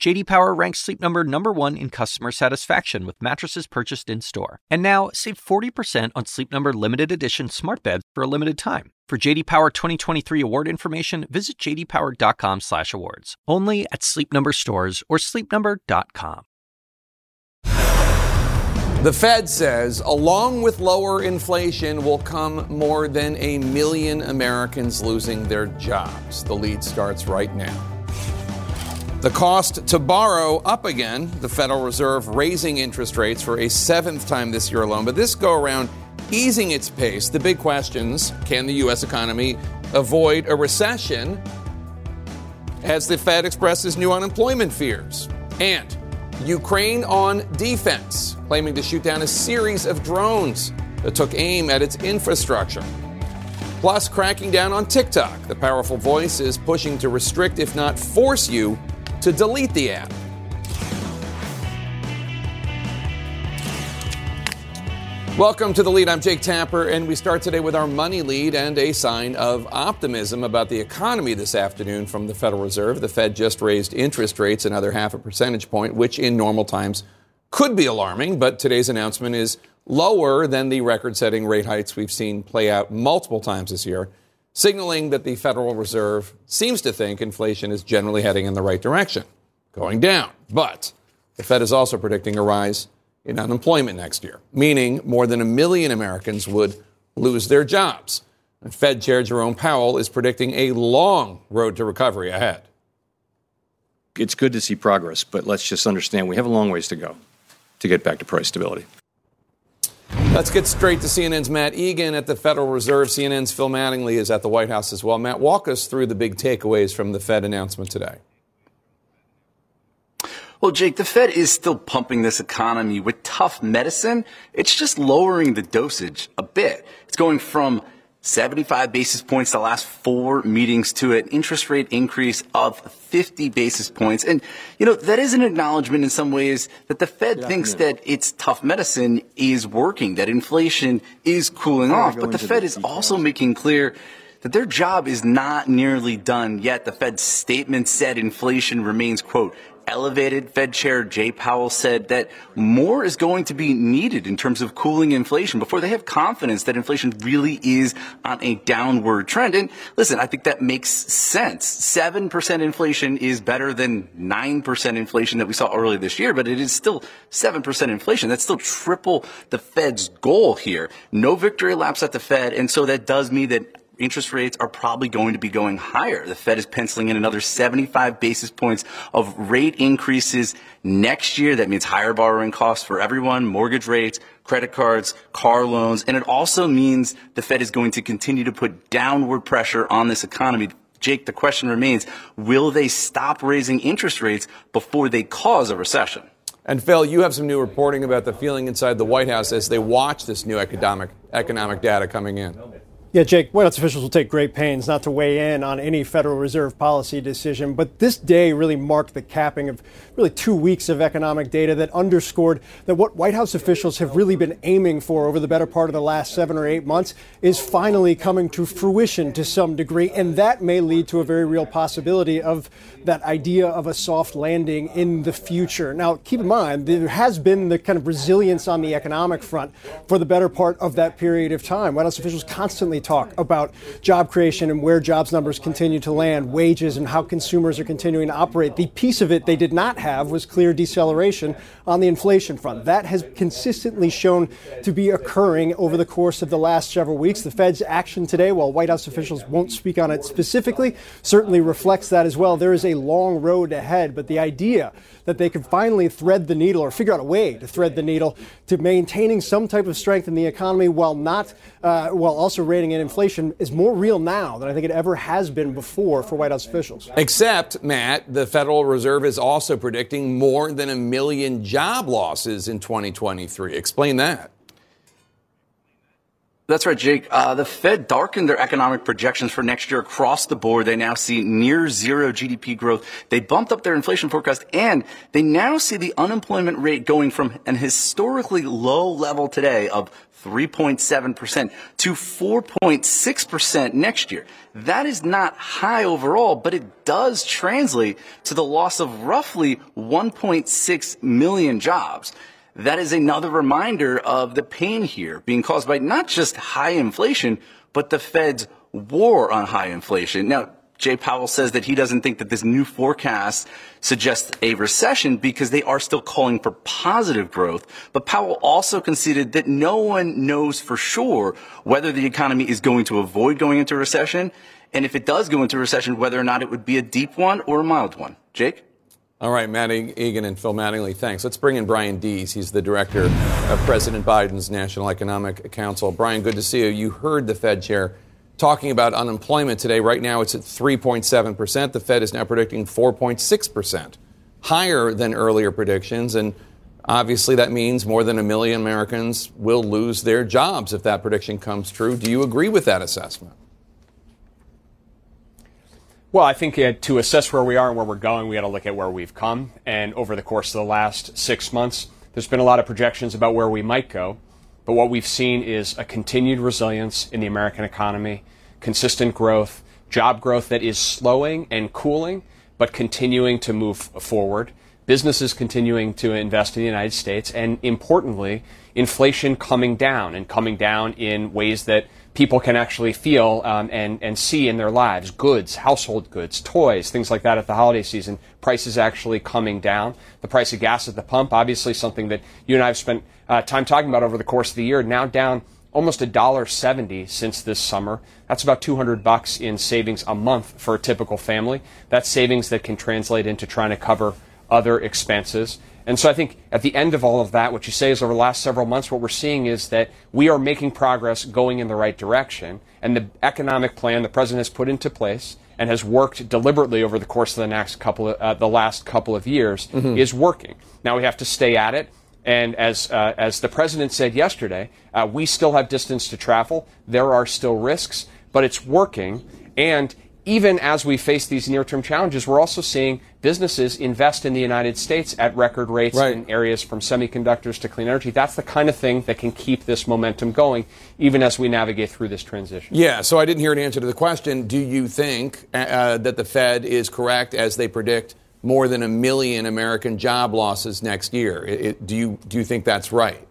JD Power ranks Sleep Number number 1 in customer satisfaction with mattresses purchased in-store. And now, save 40% on Sleep Number limited edition smart beds for a limited time. For JD Power 2023 award information, visit jdpower.com/awards. Only at Sleep Number stores or sleepnumber.com. The Fed says, along with lower inflation, will come more than a million Americans losing their jobs. The lead starts right now. The cost to borrow up again, the Federal Reserve raising interest rates for a seventh time this year alone, but this go around easing its pace. The big questions can the U.S. economy avoid a recession as the Fed expresses new unemployment fears? And Ukraine on defense, claiming to shoot down a series of drones that took aim at its infrastructure. Plus, cracking down on TikTok. The powerful voice is pushing to restrict, if not force you, to delete the app. Welcome to the lead. I'm Jake Tapper, and we start today with our money lead and a sign of optimism about the economy this afternoon from the Federal Reserve. The Fed just raised interest rates another half a percentage point, which in normal times could be alarming, but today's announcement is lower than the record setting rate hikes we've seen play out multiple times this year, signaling that the Federal Reserve seems to think inflation is generally heading in the right direction, going down. But the Fed is also predicting a rise in unemployment next year, meaning more than a million Americans would lose their jobs. And Fed Chair Jerome Powell is predicting a long road to recovery ahead. It's good to see progress, but let's just understand we have a long ways to go to get back to price stability. Let's get straight to CNN's Matt Egan at the Federal Reserve. CNN's Phil Mattingly is at the White House as well. Matt, walk us through the big takeaways from the Fed announcement today. Well, Jake, the Fed is still pumping this economy with tough medicine. It's just lowering the dosage a bit. It's going from 75 basis points the last four meetings to an interest rate increase of 50 basis points. And, you know, that is an acknowledgement in some ways that the Fed thinks that its tough medicine is working, that inflation is cooling off. But the Fed is details. also making clear that their job is not nearly done yet. The Fed's statement said inflation remains, quote, elevated. Fed Chair Jay Powell said that more is going to be needed in terms of cooling inflation before they have confidence that inflation really is on a downward trend. And listen, I think that makes sense. 7% inflation is better than 9% inflation that we saw earlier this year, but it is still 7% inflation. That's still triple the Fed's goal here. No victory laps at the Fed. And so that does mean that interest rates are probably going to be going higher. The Fed is penciling in another 75 basis points of rate increases next year. That means higher borrowing costs for everyone, mortgage rates, credit cards, car loans, and it also means the Fed is going to continue to put downward pressure on this economy. Jake, the question remains, will they stop raising interest rates before they cause a recession? And Phil, you have some new reporting about the feeling inside the White House as they watch this new economic economic data coming in. Yeah, Jake, White House officials will take great pains not to weigh in on any Federal Reserve policy decision, but this day really marked the capping of really two weeks of economic data that underscored that what White House officials have really been aiming for over the better part of the last seven or eight months is finally coming to fruition to some degree, and that may lead to a very real possibility of that idea of a soft landing in the future. Now, keep in mind, there has been the kind of resilience on the economic front for the better part of that period of time. White House officials constantly talk about job creation and where jobs numbers continue to land, wages, and how consumers are continuing to operate. The piece of it they did not have was clear deceleration on the inflation front. That has consistently shown to be occurring over the course of the last several weeks. The Fed's action today, while White House officials won't speak on it specifically, certainly reflects that as well. There is a long road ahead, but the idea that they could finally thread the needle or figure out a way to thread the needle to maintaining some type of strength in the economy while not, uh, while also reining in inflation is more real now than I think it ever has been before for White House officials. Except, Matt, the Federal Reserve is also predicting more than a million job losses in 2023. Explain that. That's right, Jake. Uh, the Fed darkened their economic projections for next year across the board. They now see near zero GDP growth. They bumped up their inflation forecast and they now see the unemployment rate going from an historically low level today of 3.7% to 4.6% next year. That is not high overall, but it does translate to the loss of roughly 1.6 million jobs that is another reminder of the pain here being caused by not just high inflation, but the Fed's war on high inflation. Now, Jay Powell says that he doesn't think that this new forecast suggests a recession because they are still calling for positive growth. But Powell also conceded that no one knows for sure whether the economy is going to avoid going into recession. And if it does go into recession, whether or not it would be a deep one or a mild one. Jake? All right, Matt Egan and Phil Mattingly, thanks. Let's bring in Brian Deese. He's the director of President Biden's National Economic Council. Brian, good to see you. You heard the Fed chair talking about unemployment today. Right now, it's at 3.7%. The Fed is now predicting 4.6%, higher than earlier predictions. And obviously, that means more than a million Americans will lose their jobs if that prediction comes true. Do you agree with that assessment? Well, I think uh, to assess where we are and where we're going, we got to look at where we've come. And over the course of the last six months, there's been a lot of projections about where we might go. But what we've seen is a continued resilience in the American economy, consistent growth, job growth that is slowing and cooling, but continuing to move forward. Businesses continuing to invest in the United States, and importantly, inflation coming down and coming down in ways that people can actually feel um, and, and see in their lives goods, household goods, toys, things like that at the holiday season. Prices actually coming down. The price of gas at the pump, obviously something that you and I have spent uh, time talking about over the course of the year, now down almost a dollar seventy since this summer. That's about 200 bucks in savings a month for a typical family. That's savings that can translate into trying to cover other expenses. And so I think at the end of all of that, what you say is over the last several months, what we're seeing is that we are making progress going in the right direction. And the economic plan the president has put into place and has worked deliberately over the course of the next couple of, uh, the last couple of years mm-hmm. is working. Now we have to stay at it. And as, uh, as the president said yesterday, uh, we still have distance to travel. There are still risks, but it's working. And even as we face these near-term challenges, we're also seeing businesses invest in the United States at record rates right. in areas from semiconductors to clean energy. That's the kind of thing that can keep this momentum going, even as we navigate through this transition. Yeah. So I didn't hear an answer to the question. Do you think uh, uh that the Fed is correct as they predict more than a million American job losses next year? It, it, do you do you think that's right?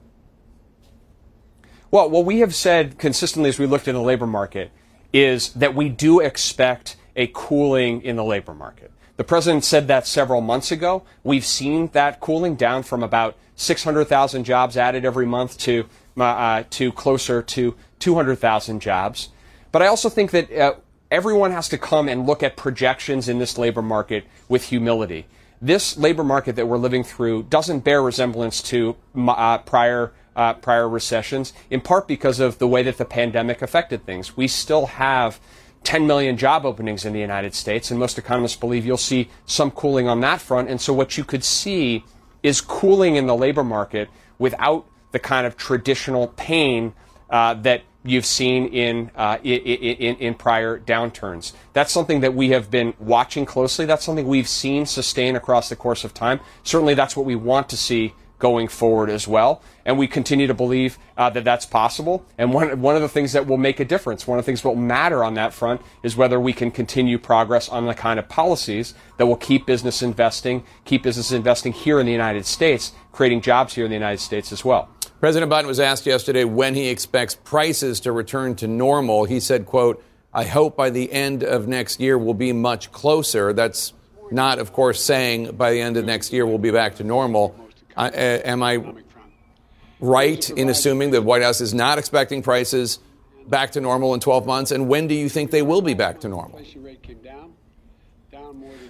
Well, what we have said consistently as we looked at the labor market is that we do expect a cooling in the labor market. The president said that several months ago. We've seen that cooling down from about 600,000 jobs added every month to uh, uh, to closer to 200,000 jobs. But I also think that uh, everyone has to come and look at projections in this labor market with humility. This labor market that we're living through doesn't bear resemblance to uh, prior uh, prior recessions, in part because of the way that the pandemic affected things. We still have 10 million job openings in the United States, and most economists believe you'll see some cooling on that front. And so what you could see is cooling in the labor market without the kind of traditional pain uh, that you've seen in, uh, in, in, in, prior downturns. That's something that we have been watching closely. That's something we've seen sustain across the course of time. Certainly, that's what we want to see going forward as well. And we continue to believe uh, that that's possible. And one, one of the things that will make a difference, one of the things that will matter on that front is whether we can continue progress on the kind of policies that will keep business investing, keep business investing here in the United States, creating jobs here in the United States as well. President Biden was asked yesterday when he expects prices to return to normal. He said, quote, I hope by the end of next year we'll be much closer. That's not, of course, saying by the end of next year we'll be back to normal. Uh, am I right in assuming that the White House is not expecting prices back to normal in 12 months? And when do you think they will be back to normal?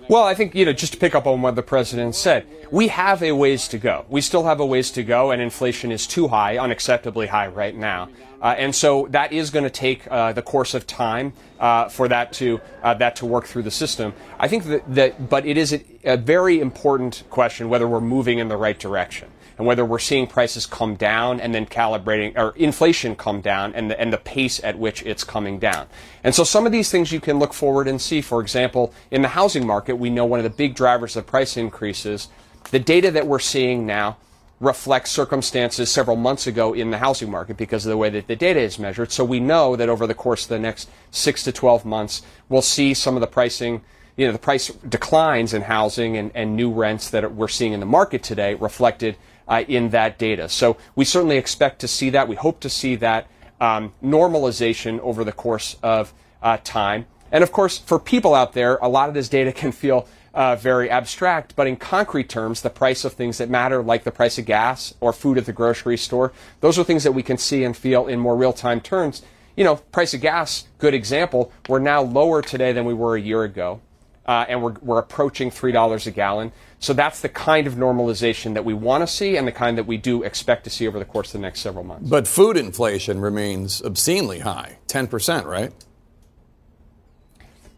Well, I think, you know, just to pick up on what the president said, we have a ways to go. We still have a ways to go, and inflation is too high, unacceptably high right now. Uh, and so that is going to take uh, the course of time uh, for that to uh, that to work through the system. I think that, that but it is a, a very important question whether we're moving in the right direction. And whether we're seeing prices come down and then calibrating, or inflation come down and the, and the pace at which it's coming down. And so some of these things you can look forward and see. For example, in the housing market, we know one of the big drivers of price increases, the data that we're seeing now reflects circumstances several months ago in the housing market because of the way that the data is measured. So we know that over the course of the next six to 12 months, we'll see some of the pricing, you know, the price declines in housing and, and new rents that we're seeing in the market today reflected uh, in that data. So we certainly expect to see that. We hope to see that um, normalization over the course of uh, time. And of course, for people out there, a lot of this data can feel uh, very abstract, but in concrete terms, the price of things that matter, like the price of gas or food at the grocery store, those are things that we can see and feel in more real time terms. You know, price of gas, good example, we're now lower today than we were a year ago, uh, and we're, we're approaching $3 a gallon. So that's the kind of normalization that we want to see and the kind that we do expect to see over the course of the next several months. But food inflation remains obscenely high 10%, right?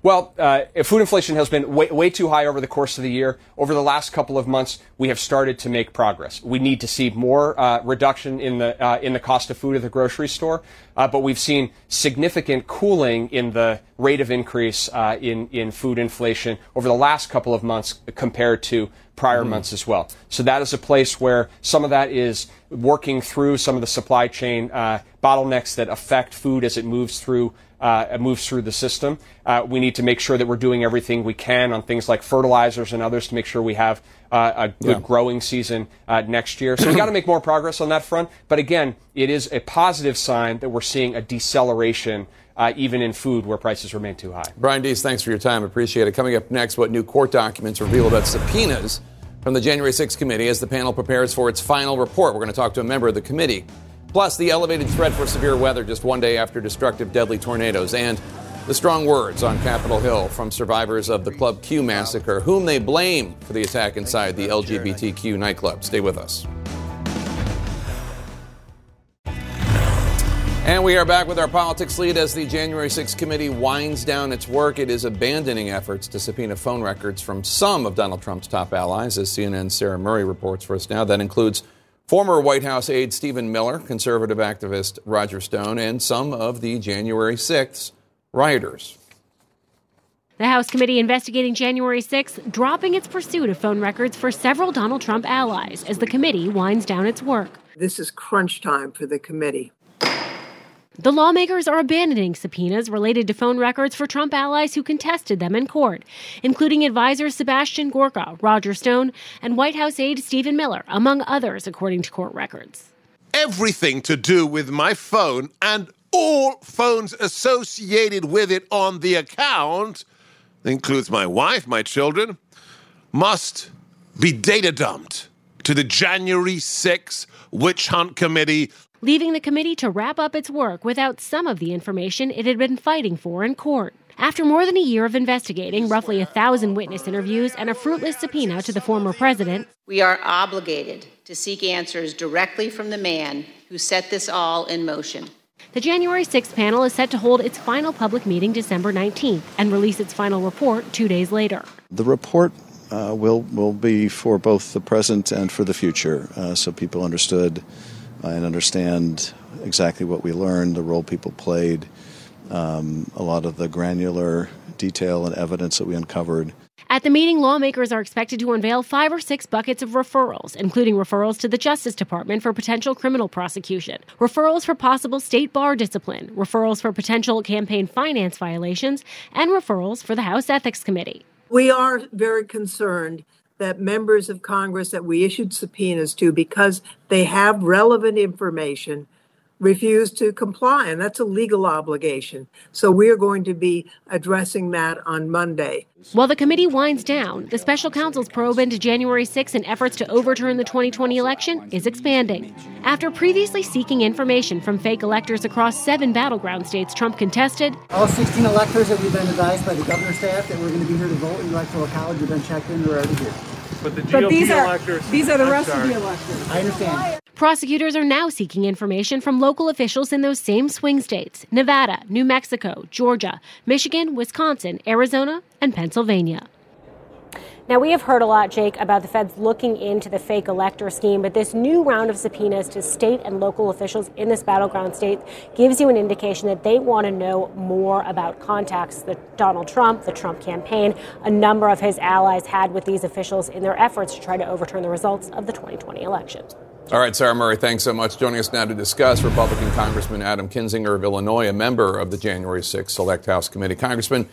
Well, uh, food inflation has been way, way, too high over the course of the year. Over the last couple of months, we have started to make progress. We need to see more uh, reduction in the uh, in the cost of food at the grocery store, uh, but we've seen significant cooling in the rate of increase uh, in in food inflation over the last couple of months compared to prior mm-hmm. months as well. So that is a place where some of that is working through some of the supply chain uh, bottlenecks that affect food as it moves through uh, moves through the system. Uh, we need to make sure that we're doing everything we can on things like fertilizers and others to make sure we have uh, a good yeah. growing season uh, next year. So we've got to make more progress on that front. But again, it is a positive sign that we're seeing a deceleration. Uh, even in food where prices remain too high. Brian Deese, thanks for your time. Appreciate it. Coming up next, what new court documents reveal about subpoenas from the January 6th committee as the panel prepares for its final report. We're going to talk to a member of the committee Plus, the elevated threat for severe weather just one day after destructive deadly tornadoes, and the strong words on Capitol Hill from survivors of the Club Q massacre, whom they blame for the attack inside the LGBTQ nightclub. Stay with us. And we are back with our politics lead as the January 6th committee winds down its work. It is abandoning efforts to subpoena phone records from some of Donald Trump's top allies, as CNN's Sarah Murray reports for us now. That includes Former White House aide Stephen Miller, conservative activist Roger Stone, and some of the January 6th rioters. The House committee investigating January 6th dropping its pursuit of phone records for several Donald Trump allies as the committee winds down its work. This is crunch time for the committee. The lawmakers are abandoning subpoenas related to phone records for Trump allies who contested them in court, including advisors Sebastian Gorka, Roger Stone, and White House aide Stephen Miller, among others, according to court records. Everything to do with my phone and all phones associated with it on the account, includes my wife, my children, must be data dumped to the January 6 Witch Hunt Committee leaving the committee to wrap up its work without some of the information it had been fighting for in court. After more than a year of investigating roughly a thousand witness interviews and a fruitless subpoena to the former president, we are obligated to seek answers directly from the man who set this all in motion. The January 6th panel is set to hold its final public meeting December 19th and release its final report two days later. The report uh, will will be for both the present and for the future, uh, so people understood and understand exactly what we learned, the role people played, um, a lot of the granular detail and evidence that we uncovered. At the meeting, lawmakers are expected to unveil five or six buckets of referrals, including referrals to the Justice Department for potential criminal prosecution, referrals for possible state bar discipline, referrals for potential campaign finance violations, and referrals for the House Ethics Committee. We are very concerned that members of Congress that we issued subpoenas to, because they have relevant information, refuse to comply, and that's a legal obligation. So we are going to be addressing that on Monday. While the committee winds down, the special counsel's probe into January 6 and efforts to overturn the 2020 election is expanding. After previously seeking information from fake electors across seven battleground states Trump contested, all 16 electors that we've been advised by the governor's staff that we're going to be here to vote in the electoral college have been checked in. They're already here. But the GOP but these are. These are the I'm rest sorry. of the electors. I understand. Prosecutors are now seeking information from local officials in those same swing states Nevada, New Mexico, Georgia, Michigan, Wisconsin, Arizona, and Pennsylvania. Now, we have heard a lot, Jake, about the feds looking into the fake elector scheme, but this new round of subpoenas to state and local officials in this battleground state gives you an indication that they want to know more about contacts that Donald Trump, the Trump campaign, a number of his allies had with these officials in their efforts to try to overturn the results of the 2020 election. All right, Sarah Murray, thanks so much. Joining us now to discuss Republican Congressman Adam Kinzinger of Illinois, a member of the January 6th Select House Committee. Congressman,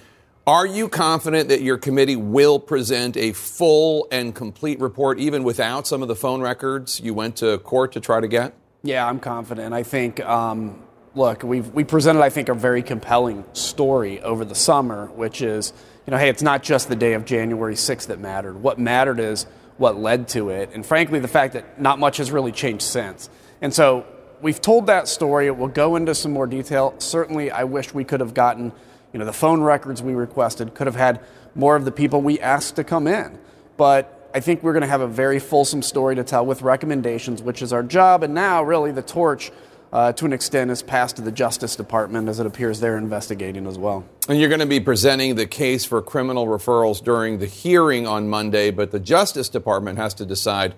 are you confident that your committee will present a full and complete report, even without some of the phone records you went to court to try to get? Yeah, I'm confident. I think, um, look, we've we presented, I think, a very compelling story over the summer, which is, you know, hey, it's not just the day of January 6th that mattered. What mattered is what led to it, and frankly, the fact that not much has really changed since. And so we've told that story. We'll go into some more detail. Certainly, I wish we could have gotten, you know, the phone records we requested, could have had more of the people we asked to come in. But I think we're going to have a very fulsome story to tell with recommendations, which is our job. And now, really, the torch uh, to an extent, is passed to the Justice Department as it appears they're investigating as well. And you're going to be presenting the case for criminal referrals during the hearing on Monday, but the Justice Department has to decide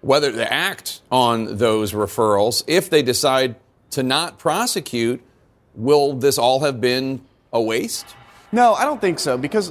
whether to act on those referrals. If they decide to not prosecute, will this all have been a waste? No, I don't think so because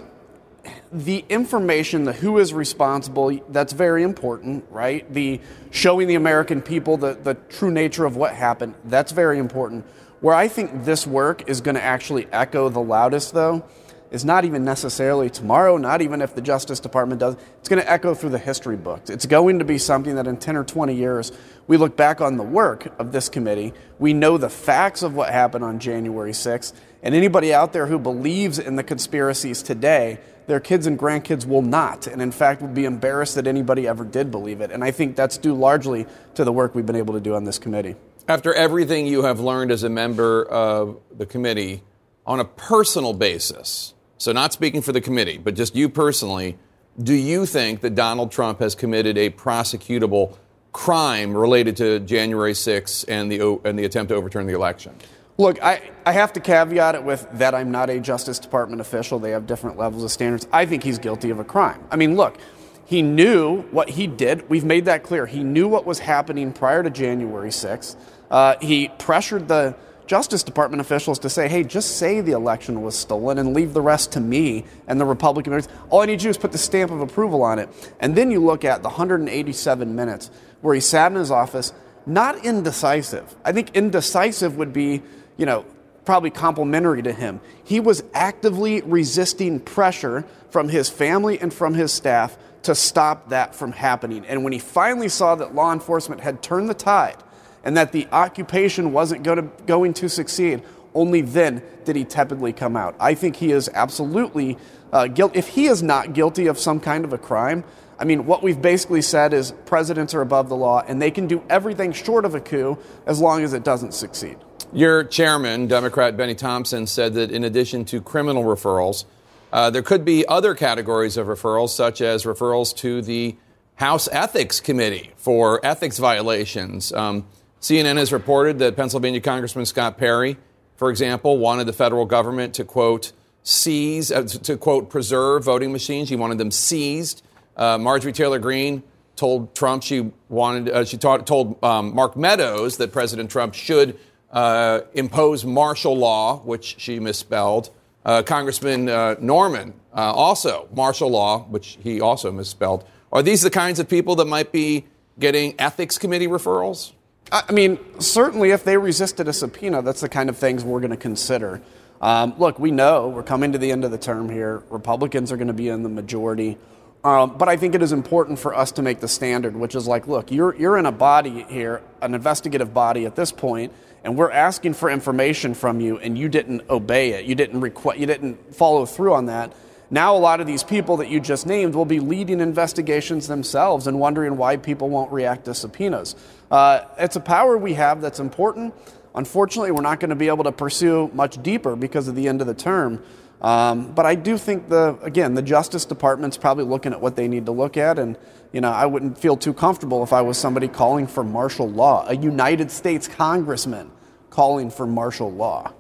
the information, the who is responsible, that's very important, right? The showing the American people the, the true nature of what happened, that's very important. Where I think this work is going to actually echo the loudest, though, is not even necessarily tomorrow, not even if the Justice Department does. It's going to echo through the history books. It's going to be something that in 10 or 20 years, we look back on the work of this committee. We know the facts of what happened on January 6th. And anybody out there who believes in the conspiracies today their kids and grandkids will not, and in fact would be embarrassed that anybody ever did believe it. And I think that's due largely to the work we've been able to do on this committee. After everything you have learned as a member of the committee, on a personal basis, so not speaking for the committee, but just you personally, do you think that Donald Trump has committed a prosecutable crime related to January 6th and the, and the attempt to overturn the election? Look, I, I have to caveat it with that I'm not a Justice Department official. They have different levels of standards. I think he's guilty of a crime. I mean, look, he knew what he did. We've made that clear. He knew what was happening prior to January 6th. Uh, he pressured the Justice Department officials to say, hey, just say the election was stolen and leave the rest to me and the Republican members. All I need you is put the stamp of approval on it. And then you look at the 187 minutes where he sat in his office, not indecisive. I think indecisive would be you know, probably complimentary to him. He was actively resisting pressure from his family and from his staff to stop that from happening. And when he finally saw that law enforcement had turned the tide and that the occupation wasn't going to, going to succeed, only then did he tepidly come out. I think he is absolutely uh, guilty. If he is not guilty of some kind of a crime, I mean, what we've basically said is presidents are above the law and they can do everything short of a coup as long as it doesn't succeed. Your chairman, Democrat Benny Thompson, said that in addition to criminal referrals, uh, there could be other categories of referrals, such as referrals to the House Ethics Committee for ethics violations. Um, CNN has reported that Pennsylvania Congressman Scott Perry, for example, wanted the federal government to quote seize, uh, to quote preserve voting machines. He wanted them seized. Uh, Marjorie Taylor Greene told Trump she wanted, uh, she told um, Mark Meadows that President Trump should uh, impose martial law, which she misspelled. Uh, Congressman uh, Norman, uh, also martial law, which he also misspelled. Are these the kinds of people that might be getting ethics committee referrals? I mean, certainly if they resisted a subpoena, that's the kind of things we're going to consider. Um, look, we know we're coming to the end of the term here. Republicans are going to be in the majority. Um, but I think it is important for us to make the standard, which is like, look, you're, you're in a body here, an investigative body at this point, and we're asking for information from you and you didn't obey it. You didn't requ- you didn't follow through on that. Now a lot of these people that you just named will be leading investigations themselves and wondering why people won't react to subpoenas. Uh, it's a power we have that's important. Unfortunately we're not going to be able to pursue much deeper because of the end of the term. Um, but I do think the again the Justice Department's probably looking at what they need to look at, and you know I wouldn't feel too comfortable if I was somebody calling for martial law, a United States congressman calling for martial law.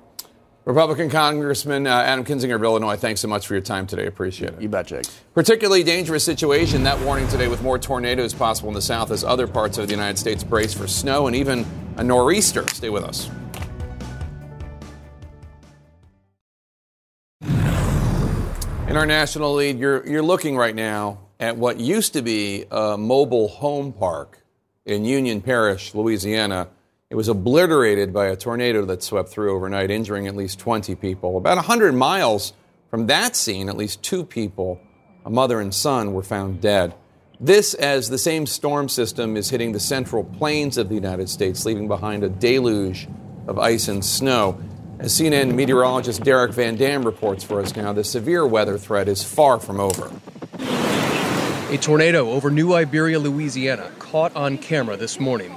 Republican Congressman uh, Adam Kinzinger of Illinois, thanks so much for your time today. Appreciate it. You bet, Jake. Particularly dangerous situation. That warning today with more tornadoes possible in the south as other parts of the United States brace for snow and even a nor'easter. Stay with us. In our national lead, you're, you're looking right now at what used to be a mobile home park in Union Parish, Louisiana. It was obliterated by a tornado that swept through overnight, injuring at least 20 people. About 100 miles from that scene, at least two people, a mother and son, were found dead. This, as the same storm system is hitting the central plains of the United States, leaving behind a deluge of ice and snow. As CNN meteorologist Derek Van Dam reports for us now, the severe weather threat is far from over. A tornado over New Iberia, Louisiana, caught on camera this morning.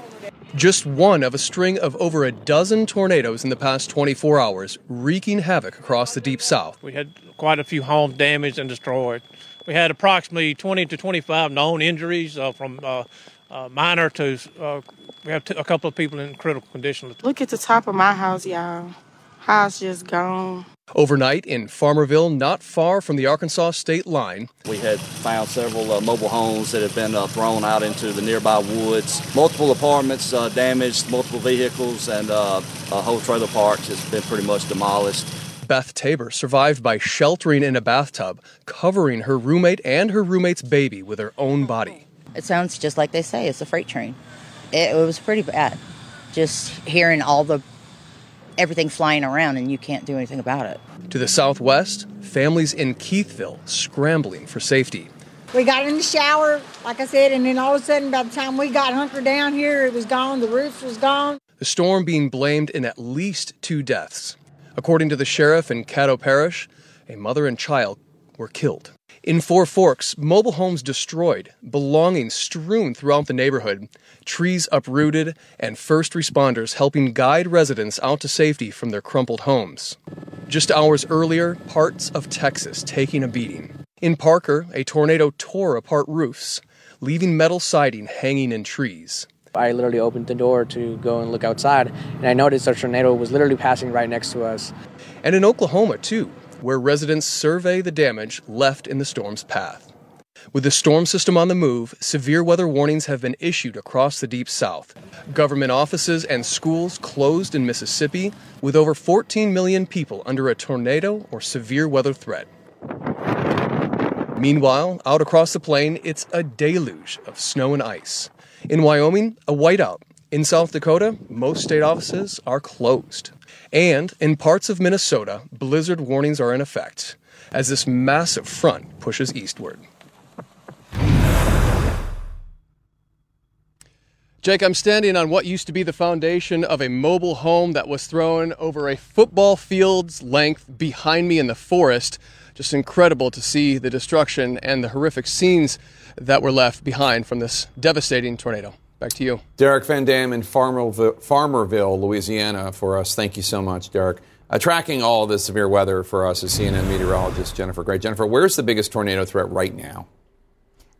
Just one of a string of over a dozen tornadoes in the past 24 hours, wreaking havoc across the deep south. We had quite a few homes damaged and destroyed. We had approximately 20 to 25 known injuries uh, from uh, uh, minor to, uh, we have t- a couple of people in critical condition. Look at the top of my house, y'all. House just gone. Overnight in Farmerville, not far from the Arkansas state line. We had found several uh, mobile homes that had been uh, thrown out into the nearby woods. Multiple apartments uh, damaged, multiple vehicles, and uh, a whole trailer park has been pretty much demolished. Beth Tabor survived by sheltering in a bathtub, covering her roommate and her roommate's baby with her own body. It sounds just like they say it's a freight train. It, it was pretty bad. Just hearing all the everything flying around and you can't do anything about it. To the southwest, families in Keithville scrambling for safety. We got in the shower, like I said, and then all of a sudden, by the time we got hunkered down here, it was gone. The roof was gone. The storm being blamed in at least two deaths. According to the sheriff in Caddo Parish, a mother and child were killed. In Four Forks, mobile homes destroyed, belongings strewn throughout the neighborhood, trees uprooted, and first responders helping guide residents out to safety from their crumpled homes. Just hours earlier, parts of Texas taking a beating. In Parker, a tornado tore apart roofs, leaving metal siding hanging in trees. I literally opened the door to go and look outside, and I noticed a tornado was literally passing right next to us. And in Oklahoma, too, where residents survey the damage left in the storm's path. With the storm system on the move, severe weather warnings have been issued across the deep south. Government offices and schools closed in Mississippi, with over 14 million people under a tornado or severe weather threat. Meanwhile, out across the plain, it's a deluge of snow and ice. In Wyoming, a whiteout. In South Dakota, most state offices are closed. And in parts of Minnesota, blizzard warnings are in effect as this massive front pushes eastward. Jake, I'm standing on what used to be the foundation of a mobile home that was thrown over a football field's length behind me in the forest. Just incredible to see the destruction and the horrific scenes that were left behind from this devastating tornado. Back to you. Derek Van Dam in Farmerville, Farmerville, Louisiana, for us. Thank you so much, Derek. Uh, tracking all this severe weather for us is CNN meteorologist Jennifer Gray. Jennifer, where's the biggest tornado threat right now?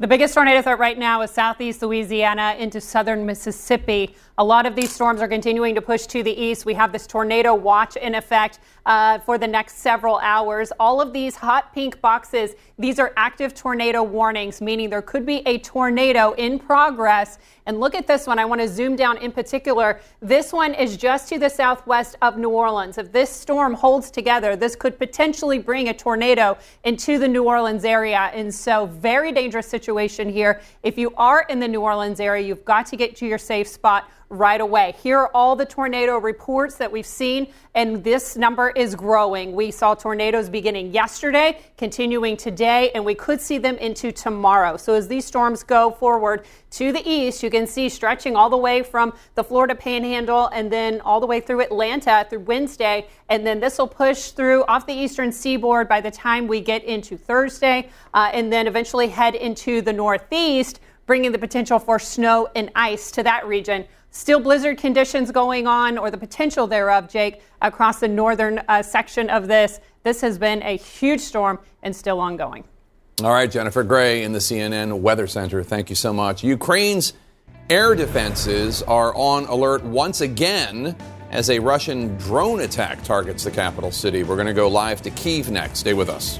The biggest tornado threat right now is southeast Louisiana into southern Mississippi. A lot of these storms are continuing to push to the east. We have this tornado watch in effect uh, for the next several hours. All of these hot pink boxes, these are active tornado warnings, meaning there could be a tornado in progress. And look at this one. I want to zoom down in particular. This one is just to the southwest of New Orleans. If this storm holds together, this could potentially bring a tornado into the New Orleans area. And so, very dangerous situation here. If you are in the New Orleans area, you've got to get to your safe spot right away. Here are all the tornado reports that we've seen, and this number is growing. We saw tornadoes beginning yesterday, continuing today, and we could see them into tomorrow. So as these storms go forward to the east, you can see stretching all the way from the Florida panhandle and then all the way through Atlanta through Wednesday, and then this will push through off the eastern seaboard by the time we get into Thursday, uh, and then eventually head into the northeast bringing the potential for snow and ice to that region. Still blizzard conditions going on, or the potential thereof, Jake, across the northern uh, section of this. This has been a huge storm and still ongoing. All right, Jennifer Gray in the CNN Weather Center. Thank you so much. Ukraine's air defenses are on alert once again as a Russian drone attack targets the capital city. We're going to go live to Kiev next. Stay with us.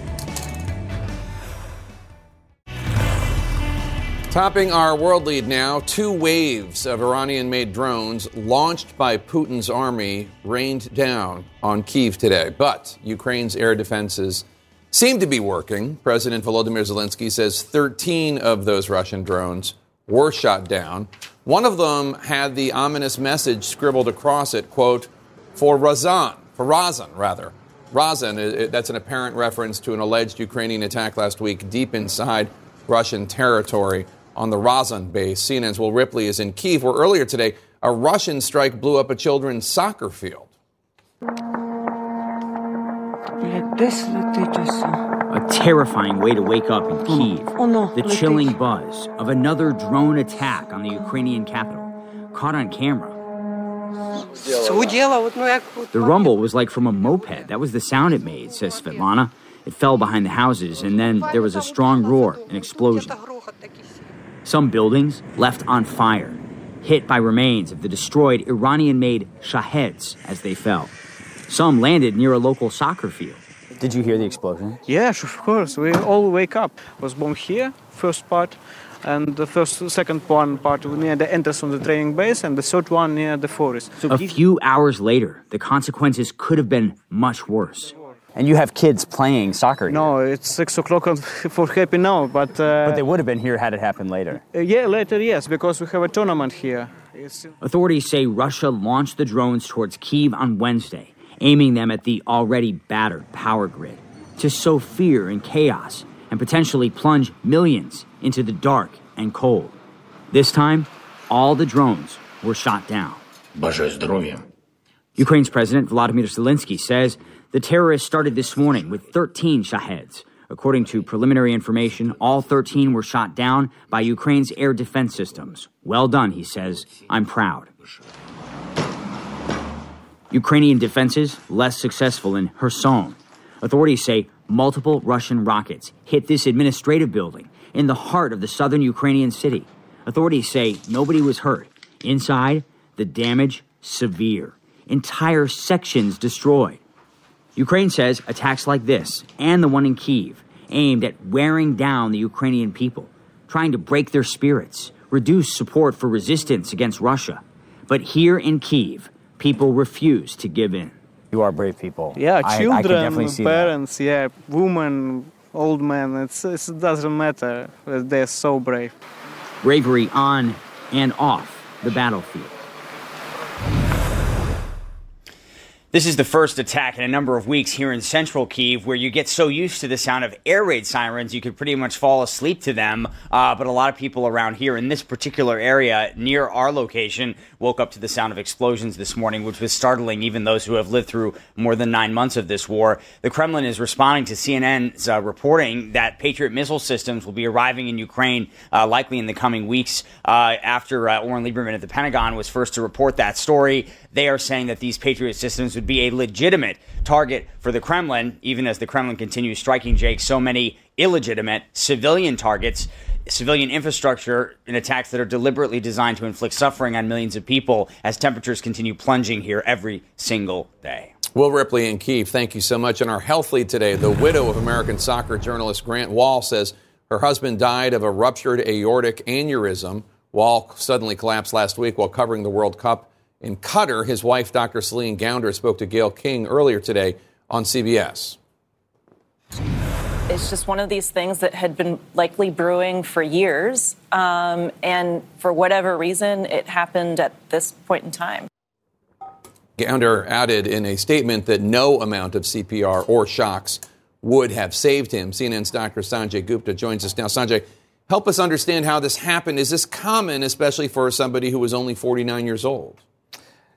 Topping our world lead now, two waves of Iranian made drones launched by Putin's army rained down on Kiev today. But Ukraine's air defenses seem to be working. President Volodymyr Zelensky says 13 of those Russian drones were shot down. One of them had the ominous message scribbled across it, quote, for Ryazan, for Ryazan, rather. Ryazan, that's an apparent reference to an alleged Ukrainian attack last week deep inside Russian territory on the Ryazan base. CNN's Will Ripley is in Kiev, where earlier today a Russian strike blew up a children's soccer field. A terrifying way to wake up in Kiev. The chilling buzz of another drone attack on the Ukrainian capital, caught on camera. The rumble was like from a moped. That was the sound it made, says Svetlana. It fell behind the houses, and then there was a strong roar, an explosion. Some buildings left on fire, hit by remains of the destroyed Iranian made Shaheds as they fell. Some landed near a local soccer field. Did you hear the explosion? Yes, of course. We all wake up. It was bomb here, first part, and the first, second one part near the entrance of the training base, and the third one near the forest. So a few hours later, the consequences could have been much worse. And you have kids playing soccer. Here. No, it's six o'clock for happy now, but uh, but they would have been here had it happened later. Uh, yeah, later, yes, because we have a tournament here. It's... Authorities say Russia launched the drones towards Kiev on Wednesday, aiming them at the already battered power grid to sow fear and chaos and potentially plunge millions into the dark and cold. This time, all the drones were shot down. Ukraine's President Volodymyr Zelensky says the terrorists started this morning with 13 Shaheds. According to preliminary information, all 13 were shot down by Ukraine's air defense systems. Well done, he says. I'm proud. Ukrainian defenses less successful in Kherson. Authorities say multiple Russian rockets hit this administrative building in the heart of the southern Ukrainian city. Authorities say nobody was hurt. Inside, the damage severe. Entire sections destroyed. Ukraine says attacks like this and the one in Kiev aimed at wearing down the Ukrainian people, trying to break their spirits, reduce support for resistance against Russia. But here in Kiev, people refuse to give in. You are brave people. Yeah, I, children, I parents, that. yeah, women, old men. It's, it's, it doesn't matter. They're so brave. Bravery on and off the battlefield. This is the first attack in a number of weeks here in central Kiev where you get so used to the sound of air raid sirens you could pretty much fall asleep to them. Uh, but a lot of people around here in this particular area near our location woke up to the sound of explosions this morning, which was startling even those who have lived through more than nine months of this war. The Kremlin is responding to CNN's uh, reporting that Patriot missile systems will be arriving in Ukraine uh, likely in the coming weeks uh, after uh, Oren Liebermann at the Pentagon was first to report that story. They are saying that these Patriot systems would be a legitimate target for the Kremlin, even as the Kremlin continues striking, Jake, so many illegitimate civilian targets, civilian infrastructure, in attacks that are deliberately designed to inflict suffering on millions of people as temperatures continue plunging here every single day. Will Ripley and Kiev, thank you so much. In our health lead today, the widow of American soccer journalist Grant Wahl says her husband died of a ruptured aortic aneurysm. Wahl suddenly collapsed last week while covering the World Cup in Qatar, his wife, Dr. Celine Gounder, spoke to Gayle King earlier today on CBS. It's just one of these things that had been likely brewing for years. Um, and for whatever reason, it happened at this point in time. Gounder added in a statement that no amount of CPR or shocks would have saved him. CNN's Dr. Sanjay Gupta joins us now. Sanjay, help us understand how this happened. Is this common, especially for somebody who was only 49 years old?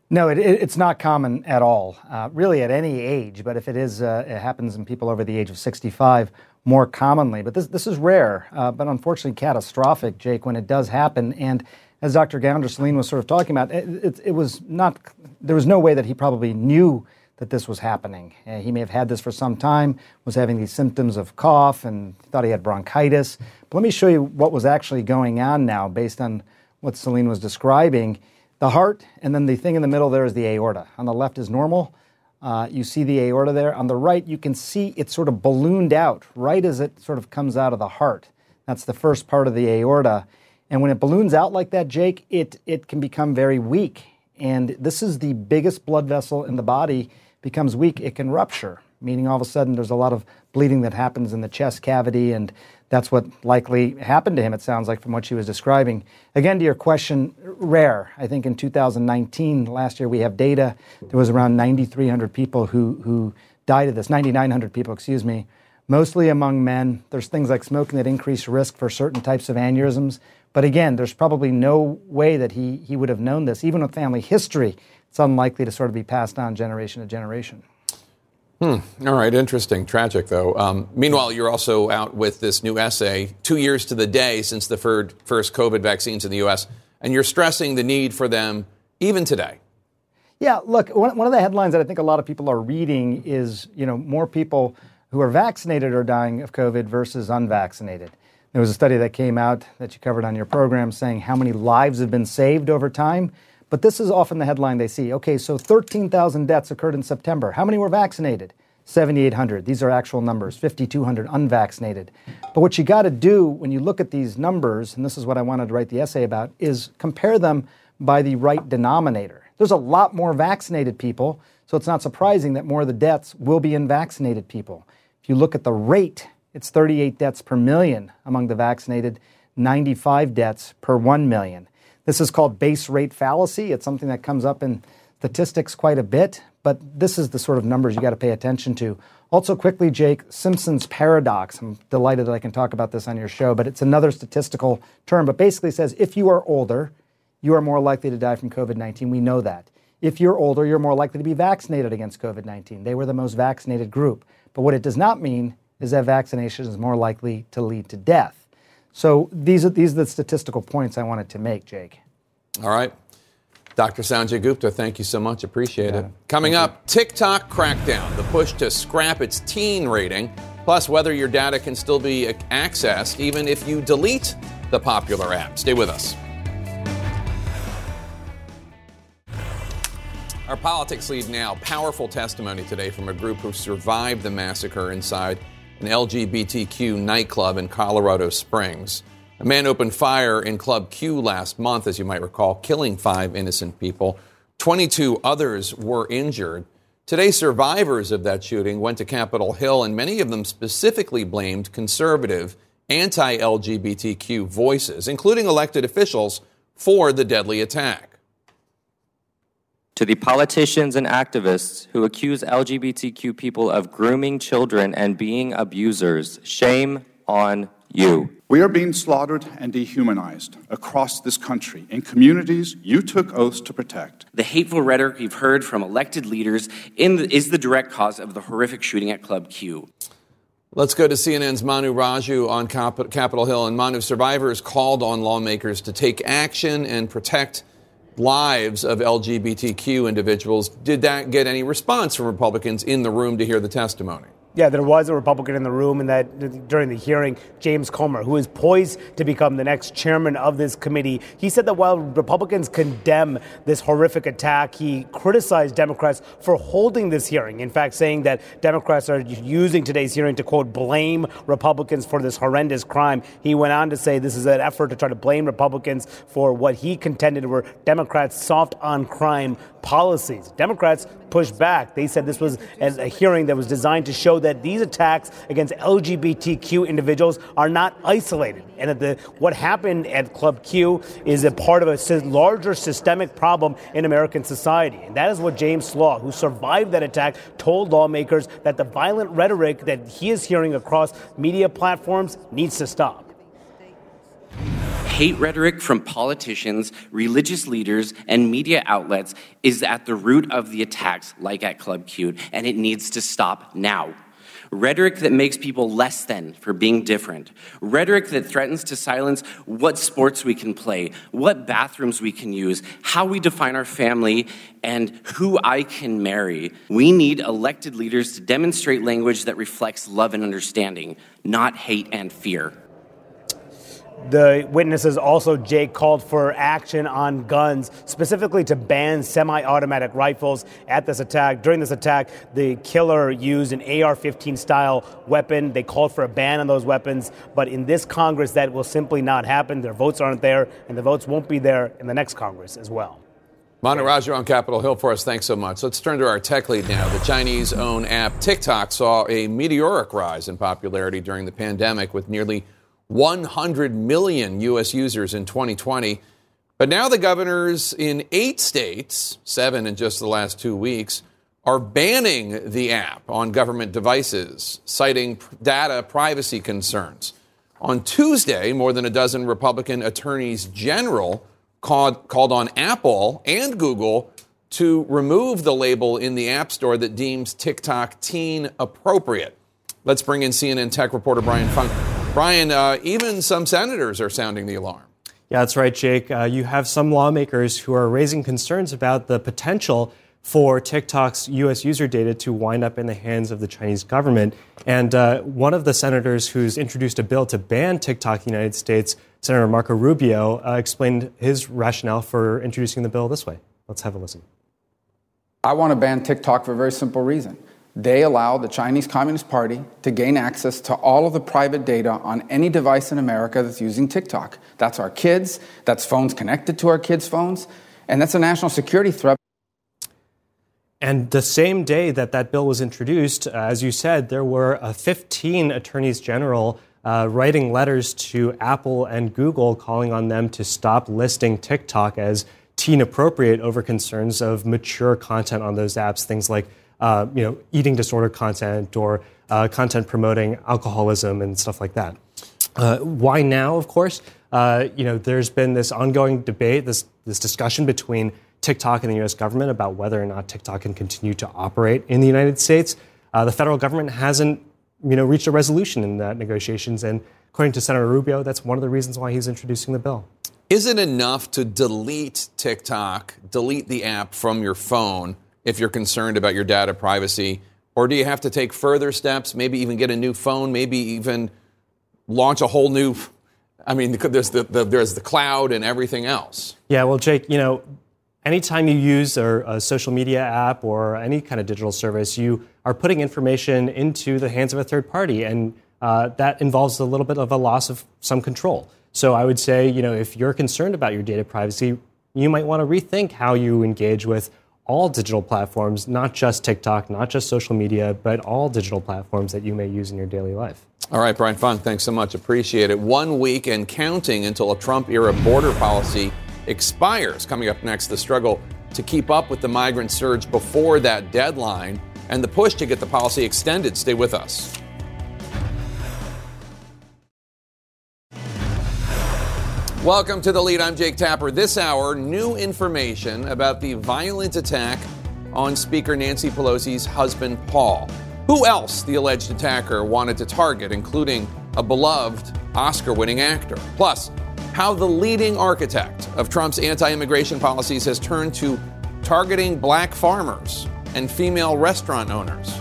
No, it, it's not common at all, uh, really at any age. But if it is, uh, it happens in people over the age of 65 more commonly. But this, this is rare, uh, but unfortunately catastrophic, Jake, when it does happen. And as Dr. Gounder Celine was sort of talking about, it, it, it, was not, there was no way that he probably knew that this was happening. Uh, he may have had this for some time, was having these symptoms of cough, and thought he had bronchitis. But let me show you what was actually going on now based on what Celine was describing. The heart, and then the thing in the middle there is the aorta. On the left is normal. Uh, you see the aorta there. On the right, you can see it sort of ballooned out right as it sort of comes out of the heart. That's the first part of the aorta. And when it balloons out like that, Jake, it, it can become very weak. And this is the biggest blood vessel in the body becomes weak, it can rupture, meaning all of a sudden there's a lot of bleeding that happens in the chest cavity, and that's what likely happened to him, it sounds like, from what she was describing. Again, to your question, rare. I think in 2019, last year, we have data. There was around 9,300 people who, who died of this, 9,900 people, excuse me, mostly among men. There's things like smoking that increase risk for certain types of aneurysms. But again, there's probably no way that he, he would have known this. Even with family history, it's unlikely to sort of be passed on generation to generation. Hmm. All right. Interesting. Tragic, though. Um, meanwhile, you're also out with this new essay, two years to the day since the first COVID vaccines in the U.S., and you're stressing the need for them even today. Yeah, look, one, of the headlines that I think a lot of people are reading is, you know, more people who are vaccinated are dying of COVID versus unvaccinated. There was a study that came out that you covered on your program saying how many lives have been saved over time. But this is often the headline they see. Okay, so 13,000 deaths occurred in September. How many were vaccinated? 7,800. These are actual numbers, 5,200 unvaccinated. But what you got to do when you look at these numbers, and this is what I wanted to write the essay about, is compare them by the right denominator. There's a lot more vaccinated people, so it's not surprising that more of the deaths will be in vaccinated people. If you look at the rate, it's 38 deaths per million among the vaccinated, 95 deaths per 1 million. This is called base rate fallacy. It's something that comes up in statistics quite a bit, but this is the sort of numbers you got to pay attention to. Also, quickly, Jake, Simpson's paradox. I'm delighted that I can talk about this on your show, but it's another statistical term, but basically says if you are older, you are more likely to die from COVID 19. We know that. If you're older, you're more likely to be vaccinated against COVID 19. They were the most vaccinated group. But what it does not mean is that vaccination is more likely to lead to death. So these are, these are the statistical points I wanted to make, Jake. All right. Dr. Sanjay Gupta, thank you so much. Appreciate yeah. it. Coming thank up, you. TikTok crackdown, the push to scrap its teen rating, plus whether your data can still be accessed even if you delete the popular app. Stay with us. Our politics lead now. Powerful testimony today from a group who survived the massacre inside an LGBTQ nightclub in Colorado Springs. A man opened fire in Club Q last month, as you might recall, killing five innocent people. 22 others were injured. Today, survivors of that shooting went to Capitol Hill, and many of them specifically blamed conservative, anti LGBTQ voices, including elected officials, for the deadly attack. To the politicians and activists who accuse LGBTQ people of grooming children and being abusers, shame on you. We are being slaughtered and dehumanized across this country in communities you took oaths to protect. The hateful rhetoric you've heard from elected leaders the, is the direct cause of the horrific shooting at Club Q. Let's go to CNN's Manu Raju on Cap- Capitol Hill. And Manu, survivors called on lawmakers to take action and protect lives of LGBTQ individuals. Did that get any response from Republicans in the room to hear the testimony? Yeah, there was a Republican in the room, and that during the hearing, James Comer, who is poised to become the next chairman of this committee, he said that while Republicans condemn this horrific attack, he criticized Democrats for holding this hearing. In fact, saying that Democrats are using today's hearing to quote blame Republicans for this horrendous crime. He went on to say this is an effort to try to blame Republicans for what he contended were Democrats' soft on crime policies. Democrats pushed back. They said this was a hearing that was designed to show that these attacks against LGBTQ individuals are not isolated, and that the, what happened at Club Q is a part of a larger systemic problem in American society. And that is what James Slaugh, who survived that attack, told lawmakers that the violent rhetoric that he is hearing across media platforms needs to stop hate rhetoric from politicians, religious leaders, and media outlets is at the root of the attacks, like at Club Q, and it needs to stop now. Rhetoric that makes people less than for being different. Rhetoric that threatens to silence what sports we can play, what bathrooms we can use, how we define our family, and who I can marry. We need elected leaders to demonstrate language that reflects love and understanding, not hate and fear. The witnesses also, Jake, called for action on guns, specifically to ban semi automatic rifles at this attack. During this attack, the killer used an AR 15 style weapon. They called for a ban on those weapons, but in this Congress, that will simply not happen. Their votes aren't there, and the votes won't be there in the next Congress as well. Manu Raju on Capitol Hill for us. Thanks so much. Let's turn to our tech lead now. The Chinese owned app TikTok saw a meteoric rise in popularity during the pandemic with nearly 100 million U.S. users in 2020. But now the governors in eight states, seven in just the last two weeks, are banning the app on government devices, citing data privacy concerns. On Tuesday, more than a dozen Republican attorneys general called, called on Apple and Google to remove the label in the App Store that deems TikTok teen appropriate. Let's bring in CNN tech reporter Brian Fung. Brian, uh, even some senators are sounding the alarm. Yeah, that's right, Jake. Uh, you have some lawmakers who are raising concerns about the potential for TikTok's U.S. user data to wind up in the hands of the Chinese government. And uh, one of the senators who's introduced a bill to ban TikTok in the United States, Senator Marco Rubio, uh, explained his rationale for introducing the bill this way. Let's have a listen. I want to ban TikTok for a very simple reason. They allow the Chinese Communist Party to gain access to all of the private data on any device in America that's using TikTok. That's our kids, that's phones connected to our kids' phones, and that's a national security threat. And the same day that that bill was introduced, uh, as you said, there were uh, 15 attorneys general uh, writing letters to Apple and Google calling on them to stop listing TikTok as teen appropriate over concerns of mature content on those apps, things like uh, you know eating disorder content or uh, content promoting alcoholism and stuff like that. Uh, why now? Of course, you know there's been this ongoing debate, this this discussion between TikTok and the U.S. government about whether or not TikTok can continue to operate in the United States. Uh, the federal government hasn't, you know, reached a resolution in that negotiations, and according to Senator Rubio, that's one of the reasons why he's introducing the bill. Is it enough to delete TikTok, delete the app from your phone if you're concerned about your data privacy, or do you have to take further steps? Maybe even get a new phone, maybe even launch a whole new. I mean, there's the, the there's the cloud and everything else. Yeah, well, Jake, you know, anytime you use a, a, social media app or any kind of digital service, you are putting information into the hands of a third party, and uh, that involves a little bit of a loss of some control. So I would say, you know, if you're concerned about your data privacy, you might want to rethink how you engage with all digital platforms, not just TikTok, not just social media, but all digital platforms that you may use in your daily life. All right, Brian Fung, thanks so much. Appreciate it. One week and counting until a Trump era border policy expires. Coming up next, the struggle to keep up with the migrant surge before that deadline and the push to get the policy extended. Stay with us. Welcome to the lead. I'm Jake Tapper. This hour, new information about the violent attack on Speaker Nancy Pelosi's husband, Paul. Who else the alleged attacker wanted to target, including a beloved Oscar winning actor? Plus, how the leading architect of Trump's anti immigration policies has turned to targeting black farmers and female restaurant owners.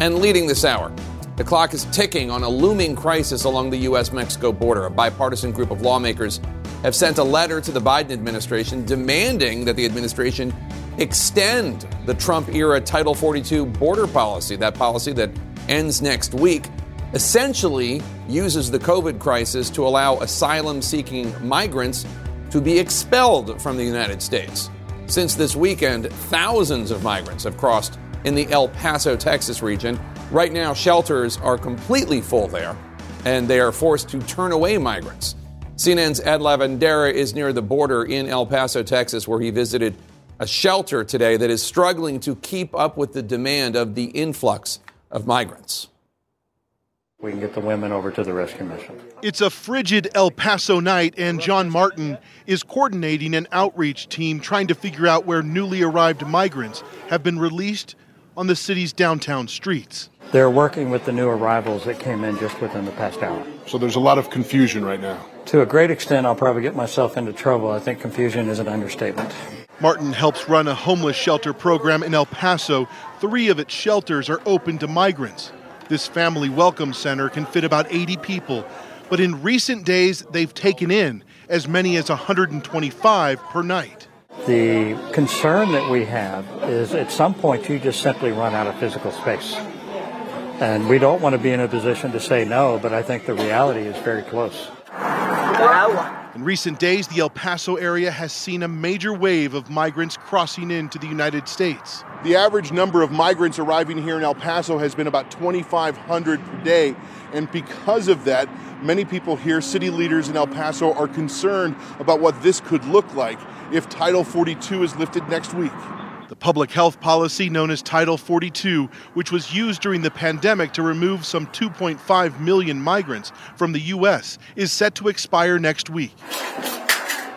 And leading this hour, the clock is ticking on a looming crisis along the U.S. Mexico border. A bipartisan group of lawmakers have sent a letter to the Biden administration demanding that the administration extend the Trump era Title 42 border policy, that policy that ends next week essentially uses the COVID crisis to allow asylum seeking migrants to be expelled from the United States. Since this weekend, thousands of migrants have crossed in the El Paso, Texas region. Right now, shelters are completely full there, and they are forced to turn away migrants. CNN's Ed Lavandera is near the border in El Paso, Texas, where he visited a shelter today that is struggling to keep up with the demand of the influx of migrants we can get the women over to the rescue mission. It's a frigid El Paso night, and John Martin is coordinating an outreach team trying to figure out where newly arrived migrants have been released on the city's downtown streets. They're working with the new arrivals that came in just within the past hour. So there's a lot of confusion right now. To a great extent, I'll probably get myself into trouble. I think confusion is an understatement. Martin helps run a homeless shelter program in El Paso. Three of its shelters are open to migrants. This family welcome center can fit about 80 people, but in recent days, they've taken in as many as 125 per night. The concern that we have is at some point you just simply run out of physical space. And we don't want to be in a position to say no, but I think the reality is very close. In recent days, the El Paso area has seen a major wave of migrants crossing into the United States. The average number of migrants arriving here in El Paso has been about 2,500 per day. And because of that, many people here, city leaders in El Paso, are concerned about what this could look like if Title 42 is lifted next week. The public health policy known as Title 42, which was used during the pandemic to remove some 2.5 million migrants from the U.S., is set to expire next week.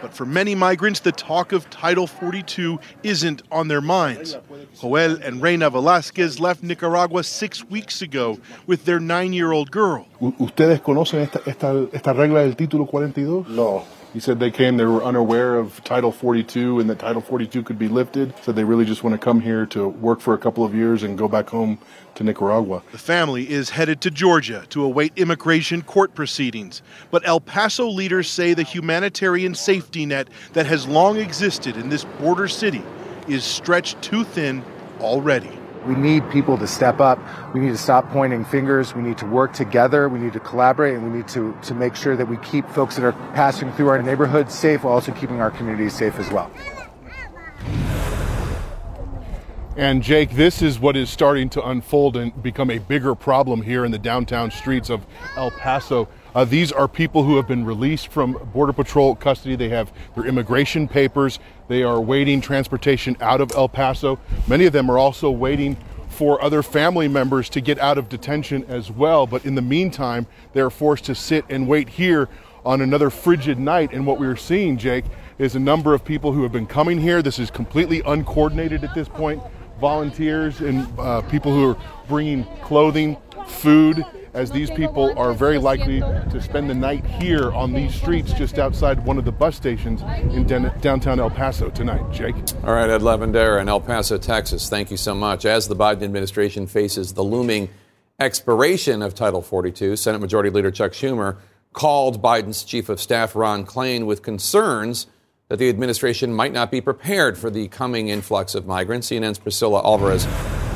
But for many migrants, the talk of Title 42 isn't on their minds. Joel and Reina Velasquez left Nicaragua six weeks ago with their nine year old girl. ¿Ustedes conocen esta, esta, esta regla del título 42? No. He said they came, they were unaware of Title 42 and that Title 42 could be lifted. Said they really just want to come here to work for a couple of years and go back home to Nicaragua. The family is headed to Georgia to await immigration court proceedings. But El Paso leaders say the humanitarian safety net that has long existed in this border city is stretched too thin already. We need people to step up. We need to stop pointing fingers. We need to work together. We need to collaborate and we need to, to make sure that we keep folks that are passing through our neighborhoods safe while also keeping our communities safe as well. And Jake, this is what is starting to unfold and become a bigger problem here in the downtown streets of El Paso. Uh, these are people who have been released from Border Patrol custody. They have their immigration papers. They are waiting transportation out of El Paso. Many of them are also waiting for other family members to get out of detention as well. But in the meantime, they are forced to sit and wait here on another frigid night. And what we are seeing, Jake, is a number of people who have been coming here. This is completely uncoordinated at this point. Volunteers and uh, people who are bringing clothing, food, as these people are very likely to spend the night here on these streets just outside one of the bus stations in downtown El Paso tonight. Jake? All right, Ed Lavandera in El Paso, Texas. Thank you so much. As the Biden administration faces the looming expiration of Title 42, Senate Majority Leader Chuck Schumer called Biden's chief of staff, Ron Klain, with concerns that the administration might not be prepared for the coming influx of migrants. CNN's Priscilla Alvarez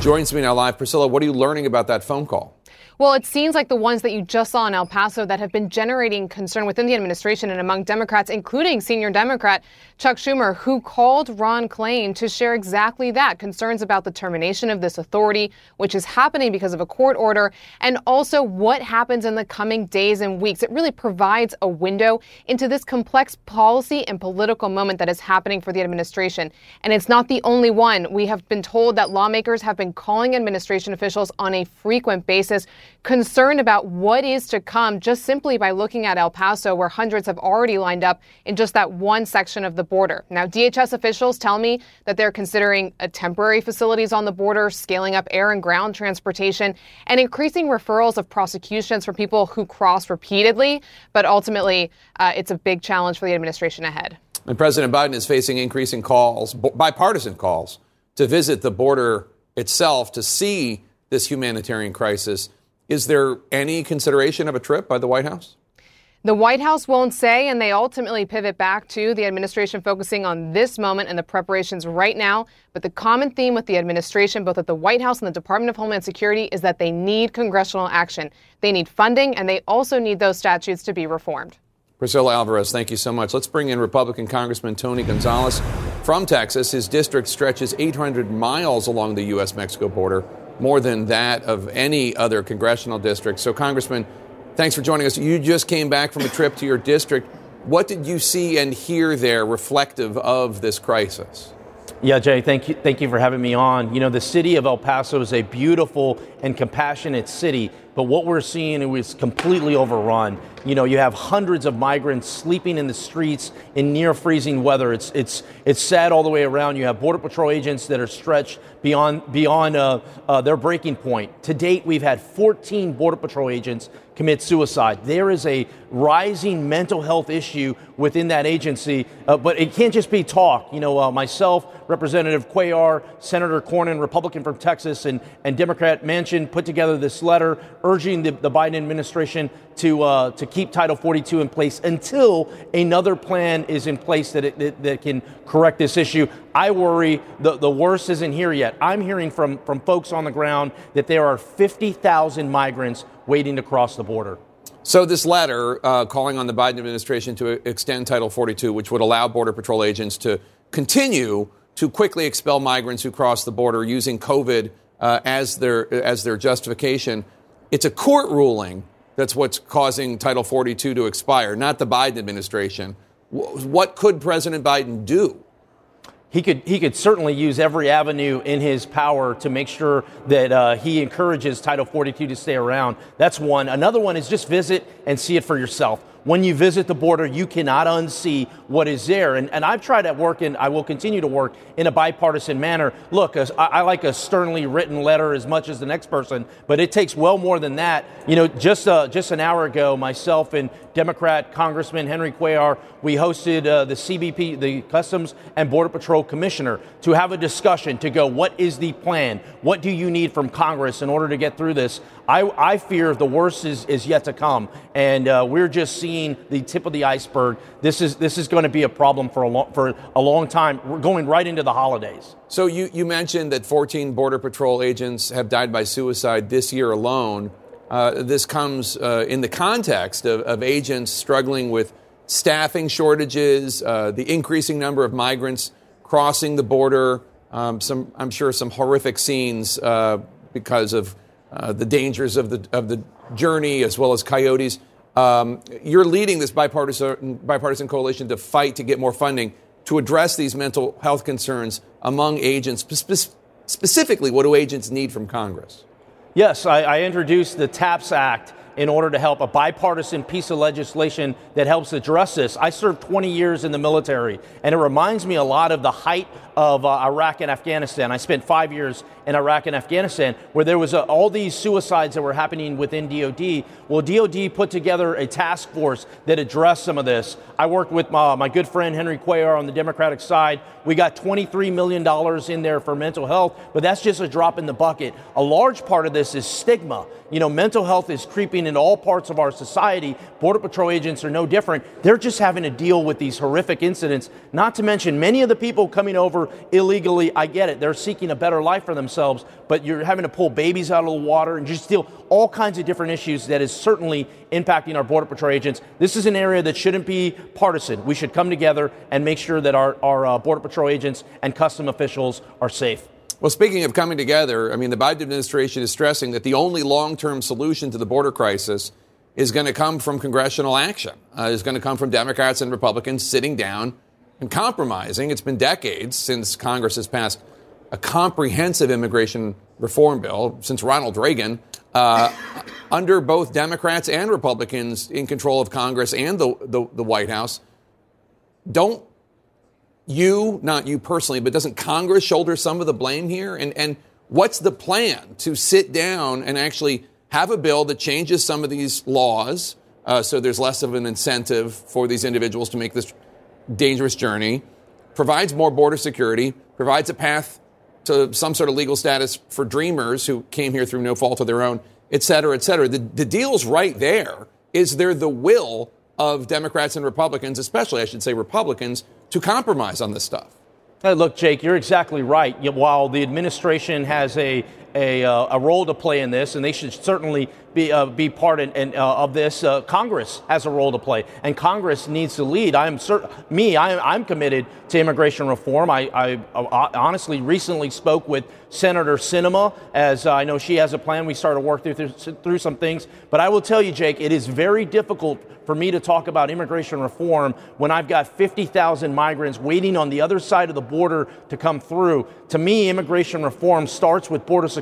joins me now live. Priscilla, what are you learning about that phone call? Well, it seems like the ones that you just saw in El Paso that have been generating concern within the administration and among Democrats, including senior Democrat Chuck Schumer, who called Ron Klain to share exactly that concerns about the termination of this authority, which is happening because of a court order, and also what happens in the coming days and weeks. It really provides a window into this complex policy and political moment that is happening for the administration. And it's not the only one. We have been told that lawmakers have been calling administration officials on a frequent basis concerned about what is to come just simply by looking at El Paso, where hundreds have already lined up in just that one section of the border. Now, DHS officials tell me that they're considering temporary facilities on the border, scaling up air and ground transportation, and increasing referrals of prosecutions for people who cross repeatedly. But ultimately, uh, it's a big challenge for the administration ahead. And President Biden is facing increasing calls, bipartisan calls, to visit the border itself to see this humanitarian crisis is there any consideration of a trip by the White House? The White House won't say, and they ultimately pivot back to the administration focusing on this moment and the preparations right now. But the common theme with the administration, both at the White House and the Department of Homeland Security, is that they need congressional action. They need funding, and they also need those statutes to be reformed. Priscilla Alvarez, thank you so much. Let's bring in Republican Congressman Tony Gonzales from Texas. His district stretches 800 miles along the U.S. Mexico border more than that of any other congressional district. So, Congressman, thanks for joining us. You just came back from a trip to your district. What did you see and hear there reflective of this crisis? Yeah, Jay, thank you, thank you for having me on. You know, the city of El Paso is a beautiful and compassionate city, but what we're seeing is completely overrun. You know, you have hundreds of migrants sleeping in the streets in near freezing weather. It's it's it's sad all the way around. You have border patrol agents that are stretched beyond beyond uh, uh, their breaking point. To date, we've had 14 border patrol agents commit suicide. There is a rising mental health issue within that agency, uh, but it can't just be talk. You know, uh, myself, Representative Cuellar, Senator Cornyn, Republican from Texas, and, and Democrat Manchin put together this letter urging the, the Biden administration to, uh, to keep Title 42 in place until another plan is in place that, it, that, that, can correct this issue. I worry the, the worst isn't here yet. I'm hearing from, from folks on the ground that there are 50,000 migrants waiting to cross the border. So, this letter uh, calling on the Biden administration to extend Title 42, which would allow Border Patrol agents to continue to quickly expel migrants who cross the border using COVID uh, as, their, as their justification. It's a court ruling that's what's causing Title 42 to expire, not the Biden administration. What could President Biden do? he could he could certainly use every avenue in his power to make sure that uh, he encourages Title 42 to stay around. That's one. Another one is just visit and see it for yourself when you visit the border, you cannot unsee what is there. And, and I've tried to work, and I will continue to work in a bipartisan manner. Look, I like a sternly written letter as much as the next person, but it takes well more than that. You know, just uh, just an hour ago, myself and Democrat Congressman Henry Cuellar, we hosted uh, the CBP, the Customs and Border Patrol Commissioner, to have a discussion to go, what is the plan? What do you need from Congress in order to get through this? I, I fear the worst is, is yet to come, and uh, we're just seeing the tip of the iceberg. This is this is going to be a problem for a long for a long time. We're going right into the holidays. So you, you mentioned that 14 Border Patrol agents have died by suicide this year alone. Uh, this comes uh, in the context of, of, agents struggling with staffing shortages, uh, the increasing number of migrants crossing the border. Um, some, I'm sure, some horrific scenes uh, because of uh, the dangers of the, of the journey as well as coyotes. Um, you're leading this bipartisan, bipartisan coalition to fight to get more funding to address these mental health concerns among agents. Spe- specifically, what do agents need from Congress? Yes, I, I introduced the TAPS Act in order to help a bipartisan piece of legislation that helps address this. I served 20 years in the military, and it reminds me a lot of the height of uh, Iraq and Afghanistan. I spent five years in Iraq and Afghanistan where there was uh, all these suicides that were happening within DOD. Well, DOD put together a task force that addressed some of this. I worked with my, my good friend Henry Cuellar on the Democratic side. We got $23 million in there for mental health, but that's just a drop in the bucket. A large part of this is stigma. You know, mental health is creeping in all parts of our society. Border Patrol agents are no different. They're just having to deal with these horrific incidents, not to mention many of the people coming over illegally. I get it. They're seeking a better life for themselves, but you're having to pull babies out of the water and just deal all kinds of different issues that is certainly impacting our Border Patrol agents. This is an area that shouldn't be partisan. We should come together and make sure that our, our uh, Border Patrol agents and custom officials are safe. Well, speaking of coming together, I mean, the Biden administration is stressing that the only long term solution to the border crisis is going to come from congressional action, uh, is going to come from Democrats and Republicans sitting down and compromising. It's been decades since Congress has passed a comprehensive immigration reform bill since Ronald Reagan, uh, under both Democrats and Republicans in control of Congress and the, the, the White House. Don't you, not you personally, but doesn't Congress shoulder some of the blame here? And, and what's the plan to sit down and actually have a bill that changes some of these laws uh, so there's less of an incentive for these individuals to make this dangerous journey, provides more border security, provides a path to some sort of legal status for dreamers who came here through no fault of their own, et cetera, et cetera. The, the deal's right there. Is there the will of Democrats and Republicans, especially, I should say, Republicans, to compromise on this stuff. Hey, look, Jake, you're exactly right. While the administration has a a, uh, a, role to play in this, and they should certainly be, uh, be part in, in, uh, of this. Uh, Congress has a role to play, and Congress needs to lead. I'm cert- me, I'm, I'm committed to immigration reform. I, I, I, honestly recently spoke with Senator Sinema, as I know she has a plan. We started working through, through, through some things, but I will tell you, Jake, it is very difficult for me to talk about immigration reform when I've got 50,000 migrants waiting on the other side of the border to come through. To me, immigration reform starts with border security,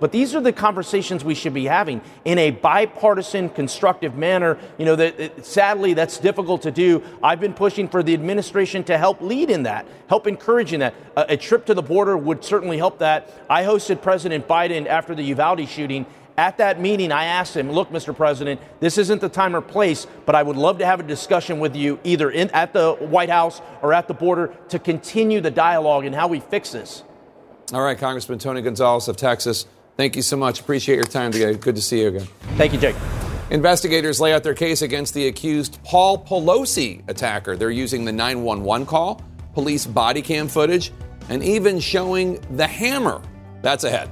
but these are the conversations we should be having in a bipartisan, constructive manner. You know, that sadly that's difficult to do. I've been pushing for the administration to help lead in that, help encourage in that. A, a trip to the border would certainly help that. I hosted President Biden after the Uvalde shooting at that meeting, I asked him, Look, Mr. President, this isn't the time or place, but I would love to have a discussion with you either in, at the White House or at the border to continue the dialogue and how we fix this. All right, Congressman Tony Gonzales of Texas. Thank you so much. Appreciate your time today. Good to see you again. Thank you, Jake. Investigators lay out their case against the accused Paul Pelosi attacker. They're using the 911 call, police body cam footage, and even showing the hammer. That's ahead.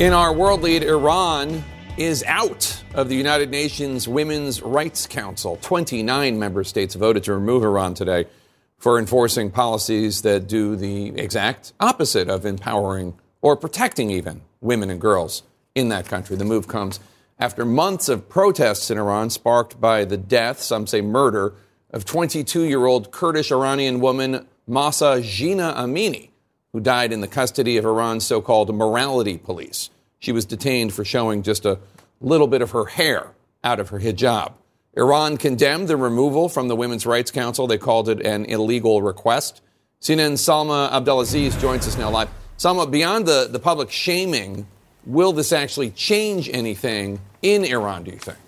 In our world lead, Iran is out of the United Nations Women's Rights Council. 29 member states voted to remove Iran today for enforcing policies that do the exact opposite of empowering or protecting even women and girls in that country. The move comes after months of protests in Iran sparked by the death, some say murder, of 22 year old Kurdish Iranian woman Mahsa Jina Amini, who died in the custody of Iran's so called morality police. She was detained for showing just a little bit of her hair out of her hijab. Iran condemned the removal from the Women's Rights Council. They called it an illegal request. CNN's Salma Abdelaziz joins us now live. Salma, beyond the, the public shaming, will this actually change anything in Iran, do you think?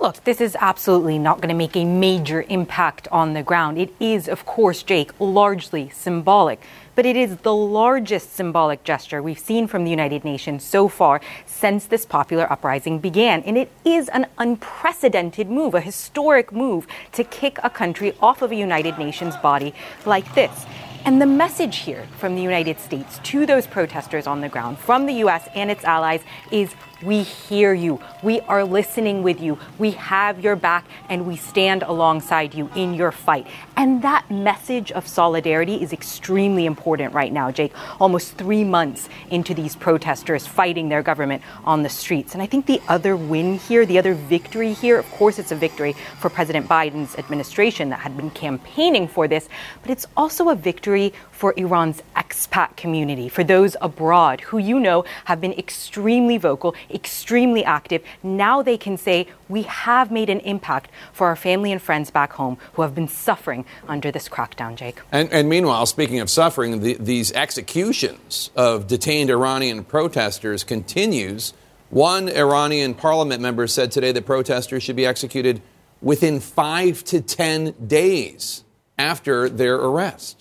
Look, this is absolutely not going to make a major impact on the ground. It is, of course, Jake, largely symbolic, but it is the largest symbolic gesture we've seen from the United Nations so far since this popular uprising began. And it is an unprecedented move, a historic move to kick a country off of a United Nations body like this. And the message here from the United States to those protesters on the ground, from the US and its allies, is we hear you. We are listening with you. We have your back and we stand alongside you in your fight. And that message of solidarity is extremely important right now, Jake. Almost three months into these protesters fighting their government on the streets. And I think the other win here, the other victory here, of course, it's a victory for President Biden's administration that had been campaigning for this, but it's also a victory for Iran's expat community, for those abroad who you know have been extremely vocal, extremely active. Now they can say, we have made an impact for our family and friends back home who have been suffering under this crackdown, Jake. And, and meanwhile, speaking of suffering, the, these executions of detained Iranian protesters continues. One Iranian parliament member said today that protesters should be executed within five to ten days after their arrest.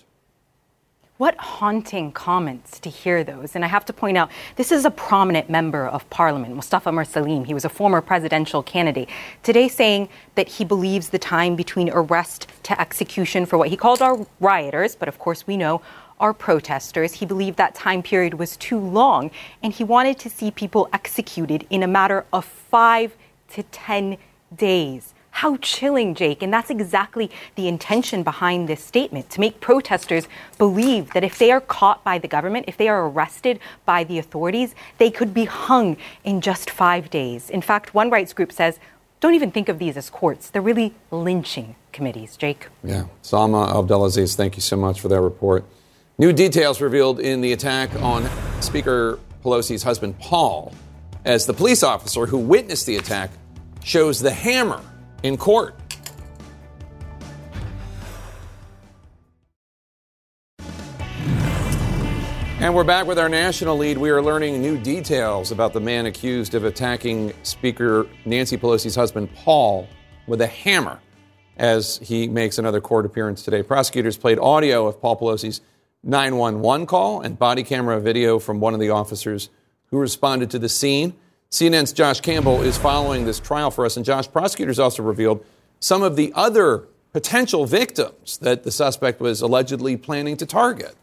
What haunting comments to hear those. And I have to point out, this is a prominent member of parliament, Mustafa Mirsalim. He was a former presidential candidate. Today saying that he believes the time between arrest to execution for what he called our rioters, but of course we know are protesters. He believed that time period was too long, and he wanted to see people executed in a matter of five to 10 days. How chilling, Jake. And that's exactly the intention behind this statement to make protesters believe that if they are caught by the government, if they are arrested by the authorities, they could be hung in just five days. In fact, one rights group says, don't even think of these as courts. They're really lynching committees, Jake. Yeah. Salma Abdelaziz, thank you so much for that report. New details revealed in the attack on Speaker Pelosi's husband, Paul, as the police officer who witnessed the attack shows the hammer in court. And we're back with our national lead. We are learning new details about the man accused of attacking Speaker Nancy Pelosi's husband, Paul, with a hammer as he makes another court appearance today. Prosecutors played audio of Paul Pelosi's 911 call and body camera video from one of the officers who responded to the scene. CNN's Josh Campbell is following this trial for us. And Josh, prosecutors also revealed some of the other potential victims that the suspect was allegedly planning to target.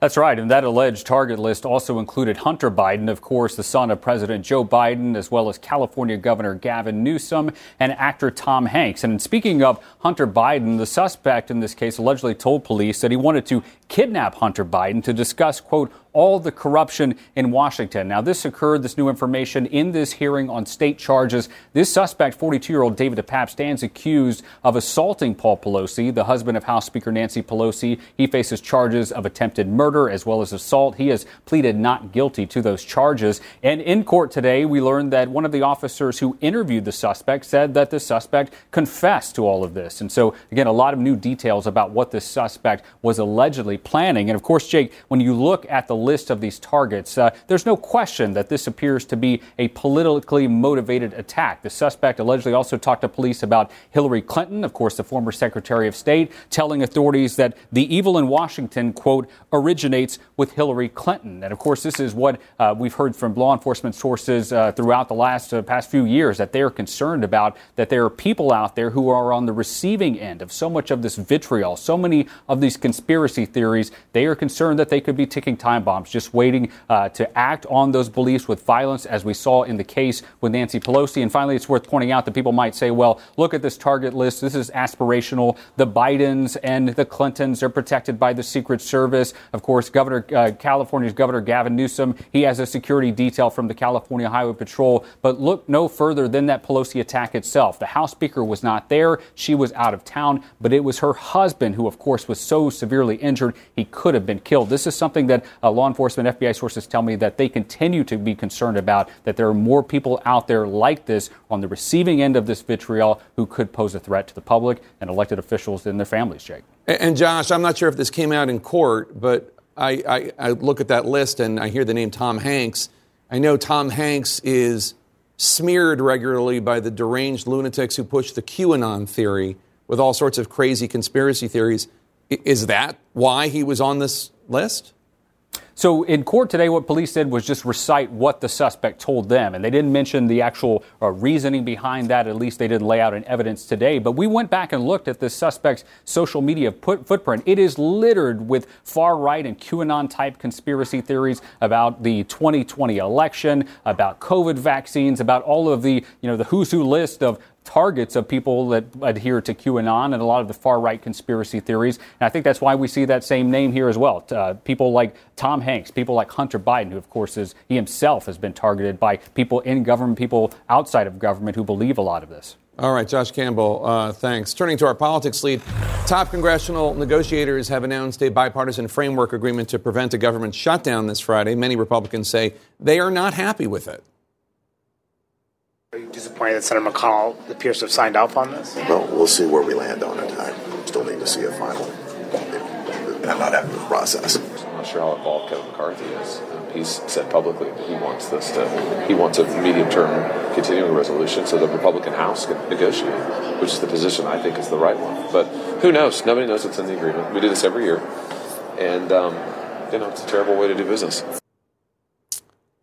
That's right. And that alleged target list also included Hunter Biden, of course, the son of President Joe Biden, as well as California Governor Gavin Newsom and actor Tom Hanks. And speaking of Hunter Biden, the suspect in this case allegedly told police that he wanted to kidnap Hunter Biden to discuss, quote, all the corruption in Washington. Now, this occurred, this new information, in this hearing on state charges. This suspect, 42 year old David DePape, stands accused of assaulting Paul Pelosi, the husband of House Speaker Nancy Pelosi. He faces charges of attempted murder as well as assault. He has pleaded not guilty to those charges. And in court today, we learned that one of the officers who interviewed the suspect said that the suspect confessed to all of this. And so, again, a lot of new details about what this suspect was allegedly planning. And of course, Jake, when you look at the list of these targets, uh, there's no question that this appears to be a politically motivated attack. The suspect allegedly also talked to police about Hillary Clinton, of course, the former Secretary of State, telling authorities that the evil in Washington, quote, originates with Hillary Clinton. And of course, this is what uh, we've heard from law enforcement sources uh, throughout the last uh, past few years that they are concerned about that there are people out there who are on the receiving end of so much of this vitriol, so many of these conspiracy theories. They are concerned that they could be ticking time bombs, just waiting uh, to act on those beliefs with violence, as we saw in the case with Nancy Pelosi. And finally, it's worth pointing out that people might say, well, look at this target list. This is aspirational. The Bidens and the Clintons are protected by the Secret Service. Of course, Governor uh, California's Governor Gavin Newsom, he has a security detail from the California Highway Patrol. But look no further than that Pelosi attack itself. The House Speaker was not there. She was out of town, but it was her husband who, of course, was so severely injured he could have been killed. This is something that uh, law enforcement, FBI sources tell me that they continue to be concerned about, that there are more people out there like this on the receiving end of this vitriol who could pose a threat to the public and elected officials and their families, Jake. And, and Josh, I'm not sure if this came out in court, but I, I, I look at that list and I hear the name Tom Hanks. I know Tom Hanks is smeared regularly by the deranged lunatics who push the QAnon theory with all sorts of crazy conspiracy theories. Is that why he was on this list? So in court today, what police did was just recite what the suspect told them, and they didn't mention the actual uh, reasoning behind that. At least they didn't lay out in evidence today. But we went back and looked at the suspect's social media put- footprint. It is littered with far right and QAnon type conspiracy theories about the 2020 election, about COVID vaccines, about all of the you know the who's who list of targets of people that adhere to QAnon and a lot of the far right conspiracy theories. And I think that's why we see that same name here as well. Uh, people like Tom Hanks, people like Hunter Biden, who, of course, is he himself has been targeted by people in government, people outside of government who believe a lot of this. All right, Josh Campbell, uh, thanks. Turning to our politics lead, top congressional negotiators have announced a bipartisan framework agreement to prevent a government shutdown this Friday. Many Republicans say they are not happy with it. Are you disappointed that Senator McConnell appears to have signed off on this? Well, we'll see where we land on it. I still need to see a final. And I'm not happy with the process. I'm not sure how involved Kevin McCarthy is. He's said publicly that he wants this to, he wants a medium-term continuing resolution so the Republican House can negotiate, which is the position I think is the right one. But who knows? Nobody knows what's in the agreement. We do this every year, and um, you know it's a terrible way to do business.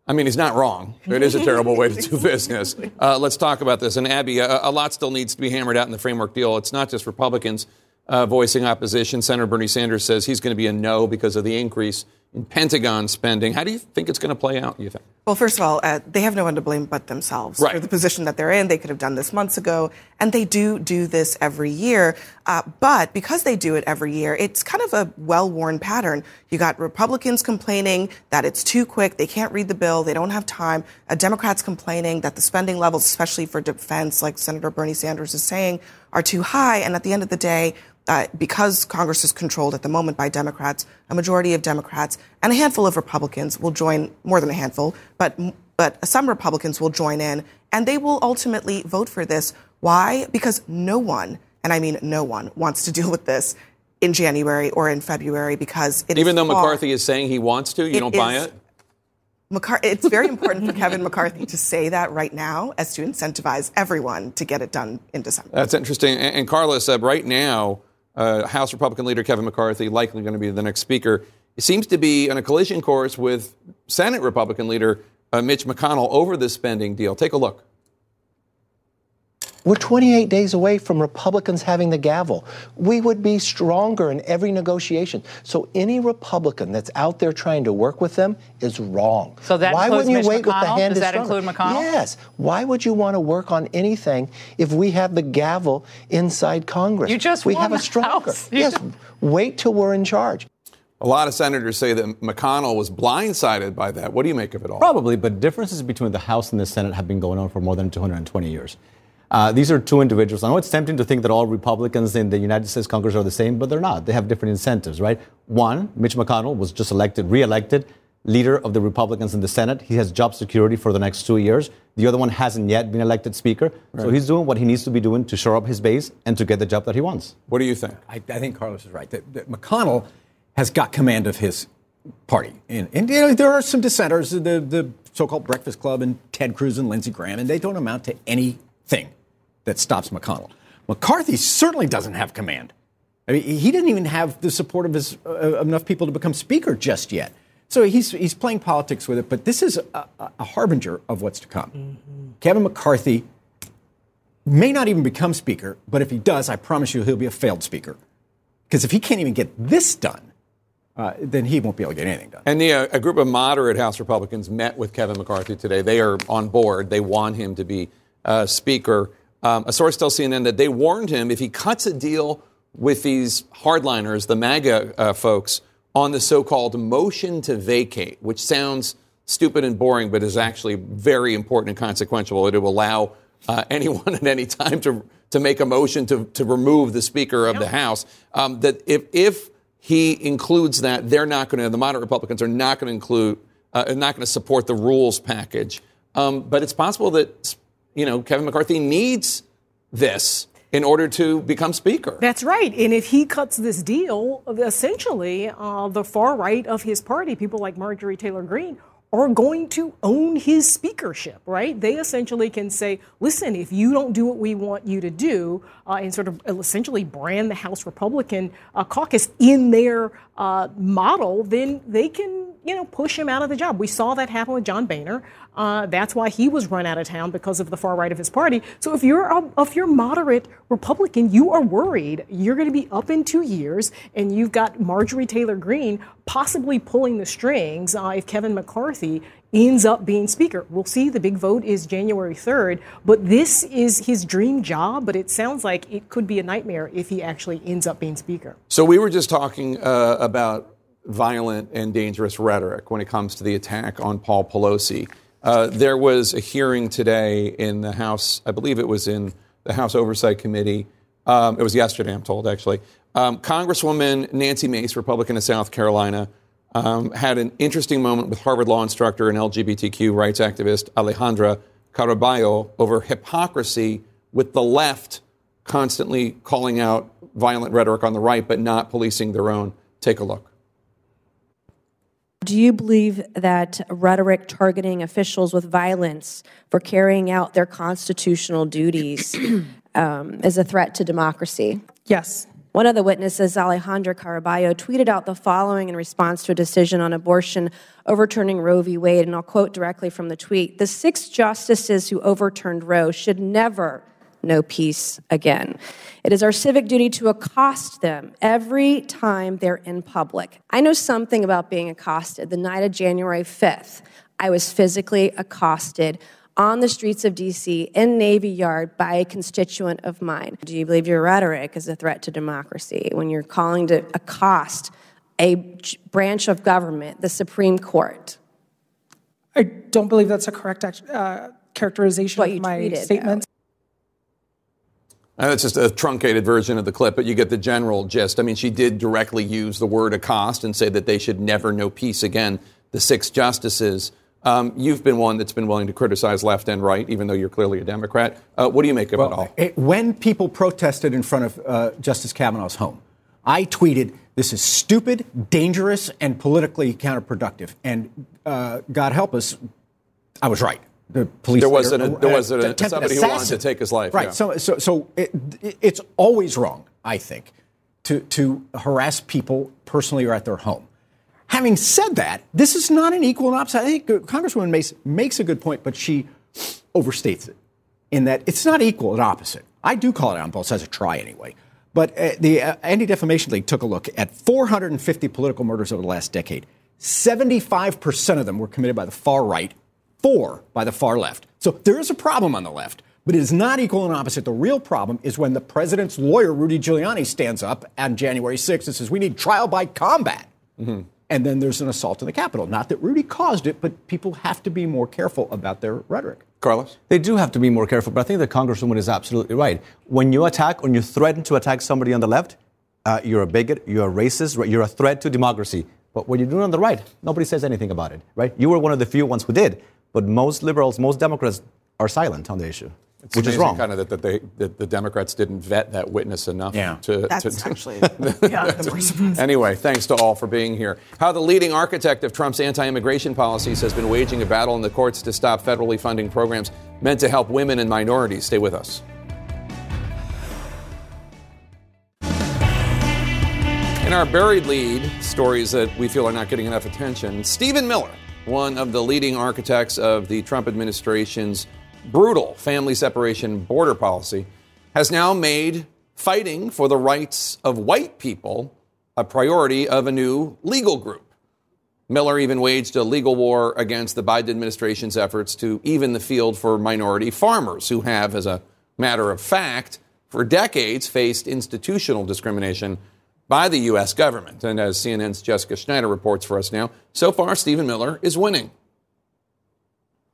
I mean, he's not wrong. It is a terrible way to do business. Uh, let's talk about this. And Abby, a, a, lot still needs to be hammered out in the framework deal. It's not just Republicans uh, voicing opposition. Senator Bernie Sanders says he's going to be a no because of the increase in Pentagon spending. How do you think it's going to play out? You think? Well, first of all, uh, they have no one to blame but themselves right. for the position that they're in. They could have done this months ago, and they do do this every year. Uh, but because they do it every year, it's kind of a well-worn pattern. You got Republicans complaining that it's too quick, they can't read the bill, they don't have time. Uh, Democrats complaining that the spending levels, especially for defense, like Senator Bernie Sanders is saying, are too high. And at the end of the day, uh, because Congress is controlled at the moment by Democrats, a majority of Democrats and a handful of Republicans will join, more than a handful, but, but some Republicans will join in and they will ultimately vote for this. Why? Because no one, and I mean no one, wants to deal with this in January or in February because it Even though far, McCarthy is saying he wants to, you don't buy it? McCar- it's very important for Kevin McCarthy to say that right now as to incentivize everyone to get it done in December. That's interesting. And, and Carla said right now, uh, House Republican leader Kevin McCarthy, likely going to be the next speaker, seems to be on a collision course with Senate Republican leader uh, Mitch McConnell over this spending deal. Take a look. We're 28 days away from Republicans having the gavel. We would be stronger in every negotiation. So any Republican that's out there trying to work with them is wrong. So that Why wouldn't you Mitch wait with the McConnell? hand Does that stronger? include McConnell? Yes. Why would you want to work on anything if we have the gavel inside Congress? You just we won have a the stronger. House. You Yes. Wait till we're in charge. A lot of senators say that McConnell was blindsided by that. What do you make of it all? Probably, but differences between the House and the Senate have been going on for more than 220 years. Uh, these are two individuals. I know it's tempting to think that all Republicans in the United States Congress are the same, but they're not. They have different incentives, right? One, Mitch McConnell was just elected, re-elected leader of the Republicans in the Senate. He has job security for the next two years. The other one hasn't yet been elected Speaker. So he's doing what he needs to be doing to shore up his base and to get the job that he wants. What do you think? I, I think Carlos is right. That, that McConnell has got command of his party. And, and you know, there are some dissenters, the, the so-called Breakfast Club and Ted Cruz and Lindsey Graham, and they don't amount to anything that stops McConnell. McCarthy certainly doesn't have command. I mean, he didn't even have the support of his, uh, enough people to become speaker just yet. So he's, he's playing politics with it, but this is a, a harbinger of what's to come. Mm-hmm. Kevin McCarthy may not even become speaker, but if he does, I promise you he'll be a failed speaker. Because if he can't even get this done, uh, then he won't be able to get anything done. And the, uh, a group of moderate House Republicans met with Kevin McCarthy today. They are on board. They want him to be uh, Speaker. Um, a source tells CNN that they warned him if he cuts a deal with these hardliners, the MAGA uh, folks, on the so called motion to vacate, which sounds stupid and boring, but is actually very important and consequential. It will allow uh, anyone at any time to, to make a motion to, to remove the Speaker of yep. the House. Um, that if, if he includes that, they're not going to, the moderate Republicans are not going to include, uh, not going to support the rules package. Um, but it's possible that, you know, Kevin McCarthy needs this in order to become speaker. That's right. And if he cuts this deal, essentially, uh, the far right of his party, people like Marjorie Taylor Greene, are going to own his speakership, right? They essentially can say, listen, if you don't do what we want you to do, uh, and sort of essentially brand the House Republican uh, caucus in their uh, model, then they can, you know, push him out of the job. We saw that happen with John Boehner. Uh, that's why he was run out of town because of the far right of his party. So if you're a, if you're moderate Republican, you are worried you're going to be up in two years, and you've got Marjorie Taylor Greene possibly pulling the strings uh, if Kevin McCarthy ends up being speaker. We'll see. The big vote is January 3rd, but this is his dream job. But it sounds like it could be a nightmare if he actually ends up being speaker. So we were just talking uh, about violent and dangerous rhetoric when it comes to the attack on Paul Pelosi. Uh, there was a hearing today in the House, I believe it was in the House Oversight Committee. Um, it was yesterday, I'm told, actually. Um, Congresswoman Nancy Mace, Republican of South Carolina, um, had an interesting moment with Harvard law instructor and LGBTQ rights activist Alejandra Caraballo over hypocrisy with the left constantly calling out violent rhetoric on the right, but not policing their own. Take a look. Do you believe that rhetoric targeting officials with violence for carrying out their constitutional duties um, is a threat to democracy? Yes. One of the witnesses, Alejandra Caraballo, tweeted out the following in response to a decision on abortion overturning Roe v. Wade, and I'll quote directly from the tweet The six justices who overturned Roe should never know peace again. It is our civic duty to accost them every time they're in public. I know something about being accosted. The night of January 5th, I was physically accosted on the streets of DC in Navy Yard by a constituent of mine. Do you believe your rhetoric is a threat to democracy when you're calling to accost a branch of government, the Supreme Court? I don't believe that's a correct uh, characterization of my tweeted, statements. Uh, that's just a truncated version of the clip, but you get the general gist. I mean, she did directly use the word accost and say that they should never know peace again, the six justices. Um, you've been one that's been willing to criticize left and right, even though you're clearly a Democrat. Uh, what do you make of well, it all? It, when people protested in front of uh, Justice Kavanaugh's home, I tweeted, "This is stupid, dangerous, and politically counterproductive." And uh, God help us, I was right the police. There was, an, there was a, somebody who wanted to take his life. Right. Yeah. So, so, so it, it's always wrong, I think, to, to harass people personally or at their home. Having said that, this is not an equal and opposite. I think Congresswoman Mace makes a good point, but she overstates it in that it's not equal and opposite. I do call it on both sides, a try anyway. But uh, the uh, Anti Defamation League took a look at 450 political murders over the last decade. 75% of them were committed by the far right, four by the far left. So there is a problem on the left, but it is not equal and opposite. The real problem is when the president's lawyer, Rudy Giuliani, stands up on January 6th and says, we need trial by combat. Mm-hmm. And then there's an assault on the Capitol. Not that Rudy caused it, but people have to be more careful about their rhetoric. Carlos? They do have to be more careful, but I think the Congresswoman is absolutely right. When you attack, when you threaten to attack somebody on the left, uh, you're a bigot, you're a racist, you're a threat to democracy. But when you do it on the right, nobody says anything about it, right? You were one of the few ones who did. But most liberals, most Democrats are silent on the issue. It's which is wrong. Kind of that, that they that the Democrats didn't vet that witness enough. Yeah. to, That's to, actually yeah, the more surprising. Anyway, thanks to all for being here. How the leading architect of Trump's anti immigration policies has been waging a battle in the courts to stop federally funding programs meant to help women and minorities. Stay with us. In our buried lead, stories that we feel are not getting enough attention, Stephen Miller, one of the leading architects of the Trump administration's brutal family separation border policy, has now made fighting for the rights of white people a priority of a new legal group. Miller even waged a legal war against the Biden administration's efforts to even the field for minority farmers, who have, as a matter of fact, for decades faced institutional discrimination by the U.S. government. And as CNN's Jessica Schneider reports for us now, so far, Stephen Miller is winning.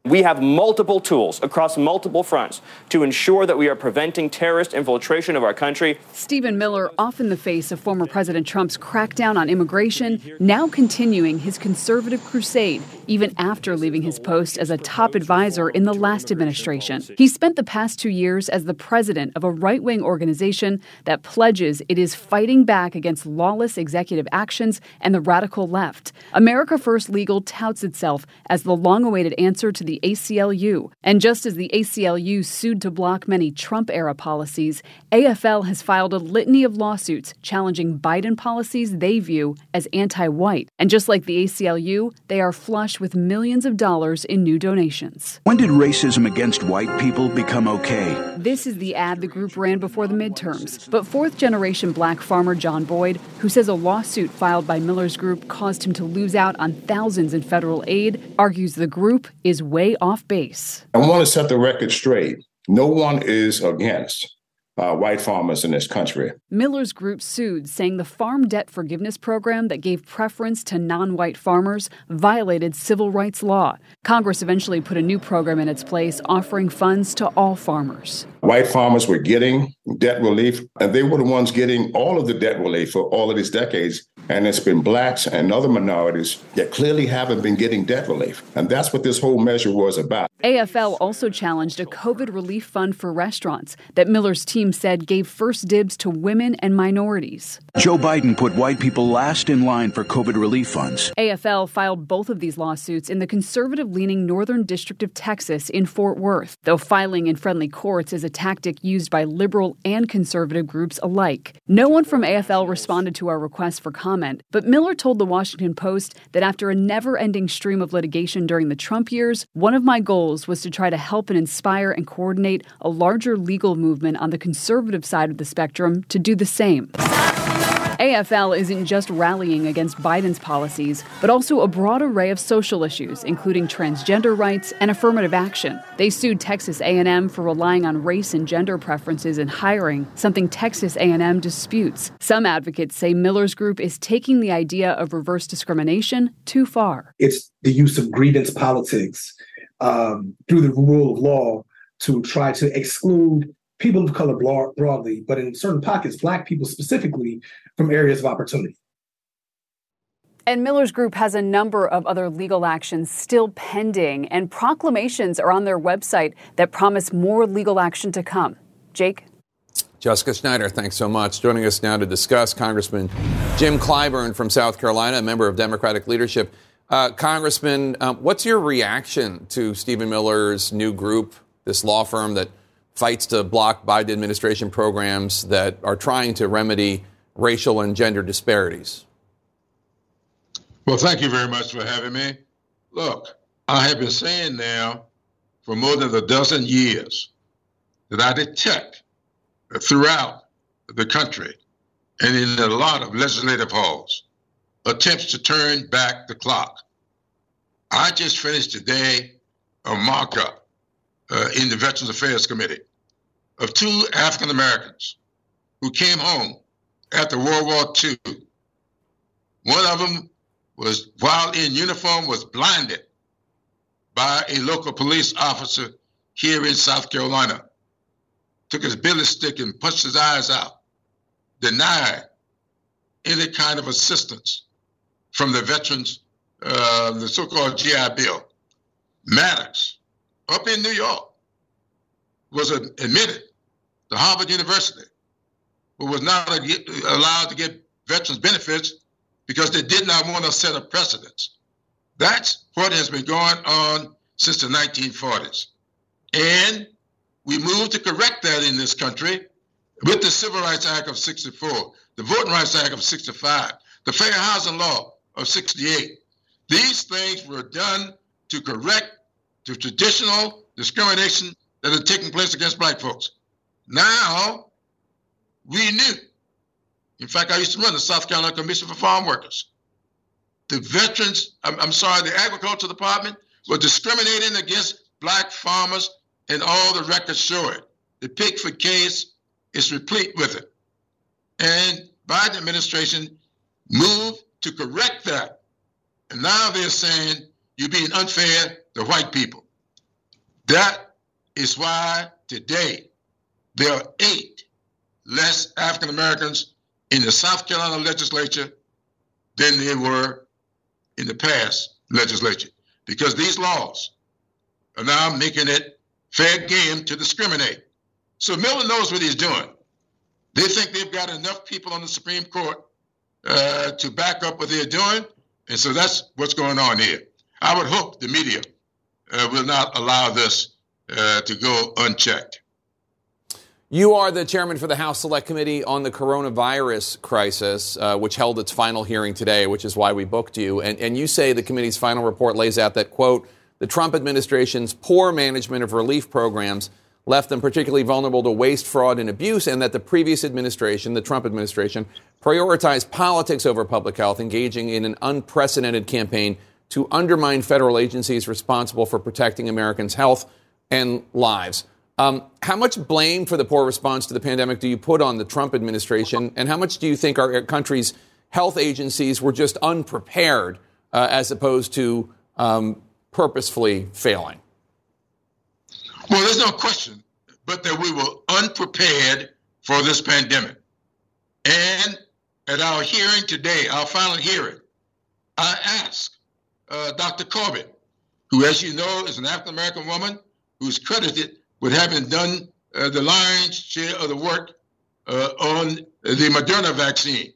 We have multiple tools across multiple fronts to ensure that we are preventing terrorist infiltration of our country. Stephen Miller, often the face of former President Trump's crackdown on immigration, now continuing his conservative crusade, even after leaving his post as a top advisor in the last administration. He spent the past two years as the president of a right wing organization that pledges it is fighting back against lawless executive actions and the radical left. America First Legal touts itself as the long awaited answer to the ACLU. And just as the ACLU sued to block many Trump era policies, AFL has filed a litany of lawsuits challenging Biden policies they view as anti white. And just like the ACLU, they are flush with millions of dollars in new donations. When did racism against white people become okay? This is the ad the group ran before the midterms. But fourth generation black farmer John Boyd, who says a lawsuit filed by Miller's group caused him to lose out on thousands in federal aid, argues the group is way off base. I want to set the record straight. No one is against uh, white farmers in this country. Miller's group sued, saying the farm debt forgiveness program that gave preference to non white farmers violated civil rights law. Congress eventually put a new program in its place, offering funds to all farmers. White farmers were getting debt relief, and they were the ones getting all of the debt relief for all of these decades. And it's been blacks and other minorities that clearly haven't been getting debt relief. And that's what this whole measure was about. AFL also challenged a COVID relief fund for restaurants that Miller's team said gave first dibs to women and minorities. Joe Biden put white people last in line for COVID relief funds. AFL filed both of these lawsuits in the conservative leaning Northern District of Texas in Fort Worth, though filing in friendly courts is a tactic used by liberal and conservative groups alike. No one from AFL responded to our request for comment, but Miller told the Washington Post that after a never ending stream of litigation during the Trump years, one of my goals was to try to help and inspire and coordinate a larger legal movement on the conservative side of the spectrum to do the same. AFL isn't just rallying against Biden's policies, but also a broad array of social issues, including transgender rights and affirmative action. They sued Texas A&M for relying on race and gender preferences in hiring, something Texas A&M disputes. Some advocates say Miller's group is taking the idea of reverse discrimination too far. It's the use of grievance politics um, through the rule of law to try to exclude people of color broadly, but in certain pockets, Black people specifically, from areas of opportunity. And Miller's group has a number of other legal actions still pending, and proclamations are on their website that promise more legal action to come. Jake? Jessica Schneider, thanks so much. Joining us now to discuss Congressman Jim Clyburn from South Carolina, a member of Democratic leadership. Uh, Congressman, uh, what's your reaction to Stephen Miller's new group, this law firm that fights to block Biden administration programs that are trying to remedy racial and gender disparities? Well, thank you very much for having me. Look, I have been saying now for more than a dozen years that I detect throughout the country and in a lot of legislative halls attempts to turn back the clock. I just finished today a markup uh, in the Veterans Affairs Committee of two African Americans who came home after World War II. One of them was, while in uniform, was blinded by a local police officer here in South Carolina. Took his billy stick and punched his eyes out, denied any kind of assistance from the veterans, uh, the so-called GI Bill. Maddox, up in New York, was admitted to Harvard University, was not allowed to get veterans benefits because they did not want to set a precedence. That's what has been going on since the 1940s. And we moved to correct that in this country with the Civil Rights Act of 64, the Voting Rights Act of 65, the Fair Housing Law of 68. These things were done to correct the traditional discrimination that had taken place against black folks. Now, we knew. In fact, I used to run the South Carolina Commission for Farm Workers. The veterans, I'm, I'm sorry, the agriculture department were discriminating against black farmers, and all the records show it. The Pigford case is replete with it. And Biden administration moved to correct that. And now they're saying you're being unfair to white people. That is why today there are eight less African Americans in the South Carolina legislature than there were in the past legislature. Because these laws are now making it fair game to discriminate. So Miller knows what he's doing. They think they've got enough people on the Supreme Court uh, to back up what they're doing. And so that's what's going on here. I would hope the media uh, will not allow this uh, to go unchecked. You are the chairman for the House Select Committee on the coronavirus crisis, uh, which held its final hearing today, which is why we booked you. And, and you say the committee's final report lays out that, quote, the Trump administration's poor management of relief programs left them particularly vulnerable to waste, fraud, and abuse, and that the previous administration, the Trump administration, prioritized politics over public health, engaging in an unprecedented campaign to undermine federal agencies responsible for protecting Americans' health and lives. Um, how much blame for the poor response to the pandemic do you put on the Trump administration, and how much do you think our country's health agencies were just unprepared uh, as opposed to um, purposefully failing? Well, there's no question but that we were unprepared for this pandemic. And at our hearing today, our final hearing, I asked uh, Dr. Corbett, who, as you know, is an African American woman who's credited with having done uh, the lion's share of the work uh, on the Moderna vaccine.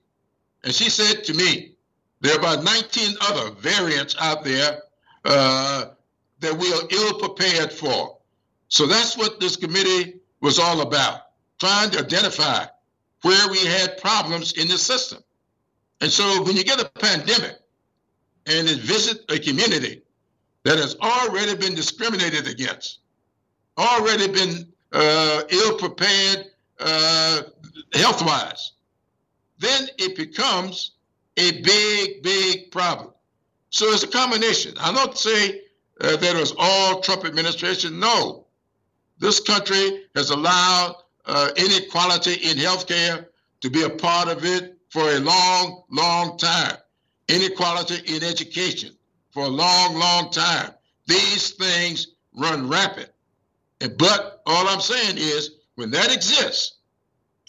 And she said to me, there are about 19 other variants out there uh, that we are ill prepared for. So that's what this committee was all about, trying to identify where we had problems in the system. And so when you get a pandemic and it visit a community that has already been discriminated against, already been uh, ill prepared uh, health wise, then it becomes a big, big problem. So it's a combination. I'm not saying uh, that it was all Trump administration. No, this country has allowed uh, inequality in healthcare to be a part of it for a long, long time. Inequality in education for a long, long time. These things run rampant. But all I'm saying is when that exists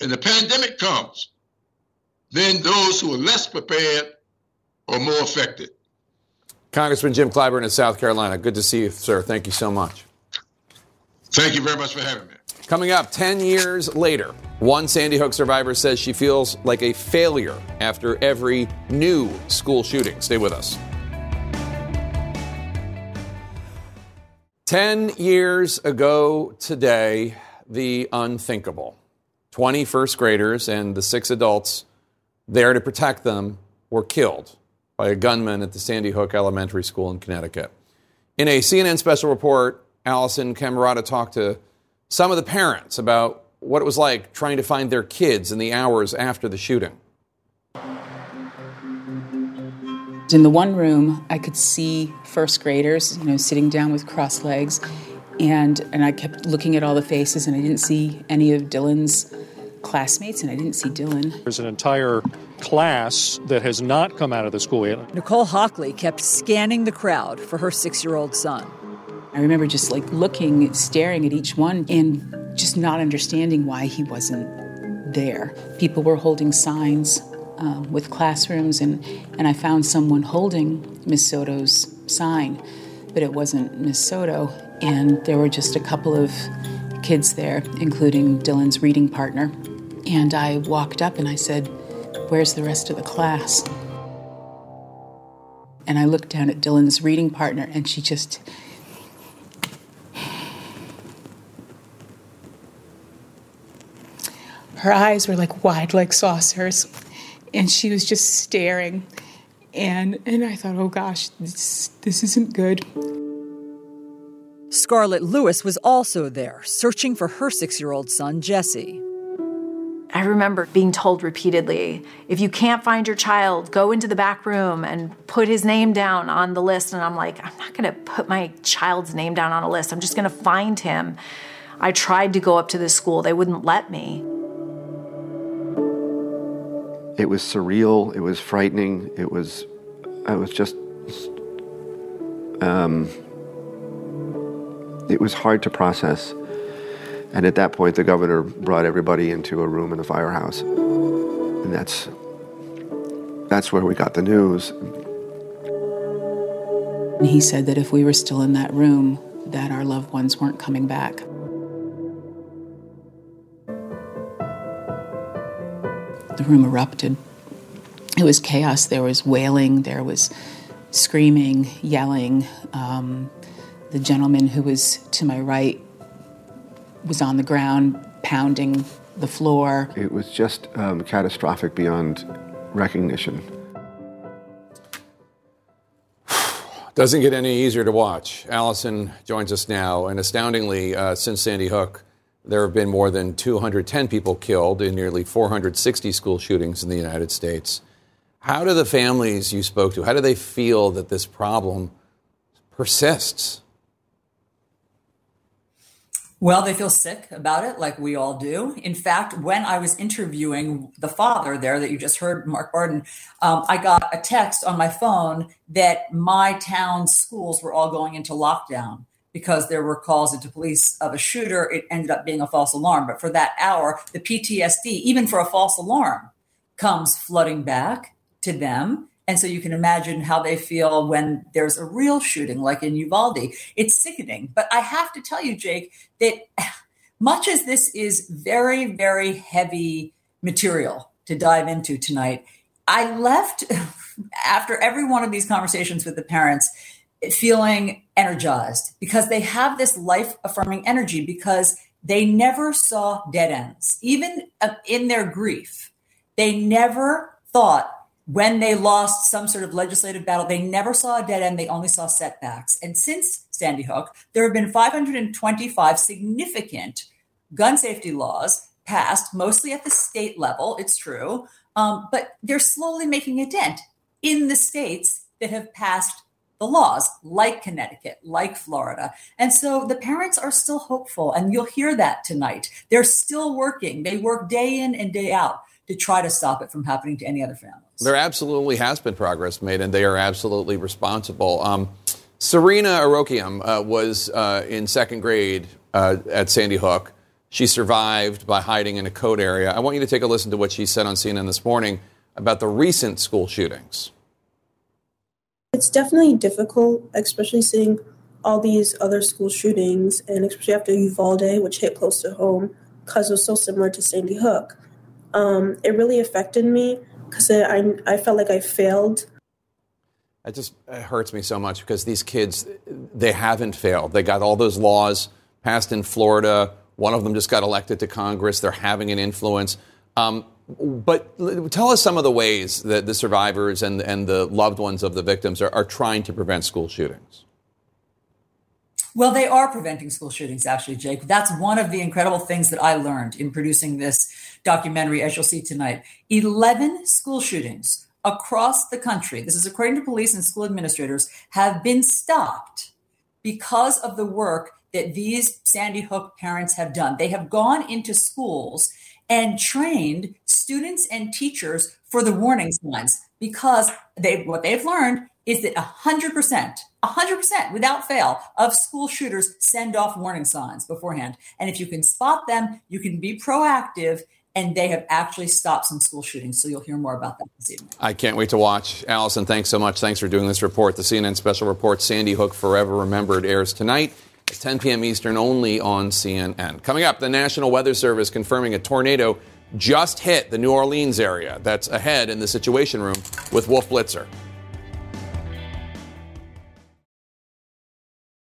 and the pandemic comes, then those who are less prepared are more affected. Congressman Jim Clyburn in South Carolina. Good to see you, sir. Thank you so much. Thank you very much for having me. Coming up 10 years later, one Sandy Hook survivor says she feels like a failure after every new school shooting. Stay with us. 10 years ago today, the unthinkable. 20 first graders and the six adults there to protect them were killed by a gunman at the Sandy Hook Elementary School in Connecticut. In a CNN special report, Alisyn Camerota talked to some of the parents about what it was like trying to find their kids in the hours after the shooting. In the one room, I could see first graders, you know, sitting down with crossed legs, and and I kept looking at all the faces, and I didn't see any of Dylan's classmates, and I didn't see Dylan. There's an entire class that has not come out of the school yet. Nicole Hockley kept scanning the crowd for her six-year-old son. I remember just like looking, staring at each one, and just not understanding why he wasn't there. People were holding signs um, with classrooms, and, and I found someone holding Miss Soto's sign, but it wasn't Miss Soto. And there were just a couple of kids there, including Dylan's reading partner. And I walked up and I said, Where's the rest of the class? And I looked down at Dylan's reading partner and she just. Her eyes were like wide like saucers, and she was just staring. And, and I thought, oh gosh, this, this isn't good. Scarlett Lewis was also there, searching for her six year old son, Jesse. I remember being told repeatedly if you can't find your child, go into the back room and put his name down on the list. And I'm like, I'm not going to put my child's name down on a list. I'm just going to find him. I tried to go up to the school, they wouldn't let me. It was surreal. It was frightening. It was, I was just, um, it was hard to process. And at that point, the governor brought everybody into a room in the firehouse. And that's, that's where we got the news. He said that if we were still in that room, that our loved ones weren't coming back. The room erupted. It was chaos. There was wailing, there was screaming, yelling. Um, the gentleman who was to my right was on the ground pounding the floor. It was just um, catastrophic beyond recognition. Doesn't get any easier to watch. Alisyn joins us now, and astoundingly, uh, since Sandy Hook, there have been more than 210 people killed in nearly 460 school shootings in the United States. How do the families you spoke to, how do they feel that this problem persists? Well, they feel sick about it, like we all do. In fact, when I was interviewing the father there that you just heard, Mark Barden, um, I got a text on my phone that my town's schools were all going into lockdown because there were calls into police of a shooter. It ended up being a false alarm. But for that hour, the PTSD, even for a false alarm, comes flooding back to them. And so you can imagine how they feel when there's a real shooting, like in Uvalde. It's sickening. But I have to tell you, Jake, that much as this is very, very heavy material to dive into tonight, I left after every one of these conversations with the parents feeling energized because they have this life affirming energy because they never saw dead ends. Even uh, in their grief, they never thought when they lost some sort of legislative battle, they never saw a dead end, they only saw setbacks. And since Sandy Hook, there have been 525 significant gun safety laws passed, mostly at the state level, it's true, um, but they're slowly making a dent in the states that have passed the laws, like Connecticut, like Florida. And so the parents are still hopeful, and you'll hear that tonight. They're still working, they work day in and day out to try to stop it from happening to any other families. There absolutely has been progress made, and they are absolutely responsible. Um, Serena Arokiam uh, was uh, in second grade uh, at Sandy Hook. She survived by hiding in a code area. I want you to take a listen to what she said on CNN this morning about the recent school shootings. It's definitely difficult, especially seeing all these other school shootings, and especially after Uvalde, which hit close to home because it was so similar to Sandy Hook. Um, it really affected me because I, I felt like I failed. It just it hurts me so much because these kids, they haven't failed. They got all those laws passed in Florida. One of them just got elected to Congress. They're having an influence. Um, but tell us some of the ways that the survivors and, and the loved ones of the victims are, are trying to prevent school shootings. Well, they are preventing school shootings, actually, Jake. That's one of the incredible things that I learned in producing this documentary, as you'll see tonight. 11 school shootings across the country, this is according to police and school administrators, have been stopped because of the work that these Sandy Hook parents have done. They have gone into schools and trained students and teachers for the warning signs because they what they've learned is that 100%, 100% without fail of school shooters send off warning signs beforehand. And if you can spot them, you can be proactive and they have actually stopped some school shootings. So you'll hear more about that this evening. I can't wait to watch. Alisyn, thanks so much. Thanks for doing this report. The CNN special report, Sandy Hook Forever Remembered, airs tonight at 10 p.m. Eastern only on CNN. Coming up, the National Weather Service confirming a tornado just hit the New Orleans area. That's ahead in the Situation Room with Wolf Blitzer.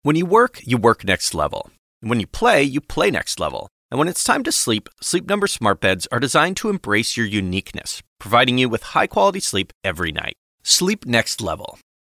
When you work, you work next level. When you play, you play next level. And when it's time to sleep, Sleep Number smart beds are designed to embrace your uniqueness, providing you with high-quality sleep every night. Sleep next level.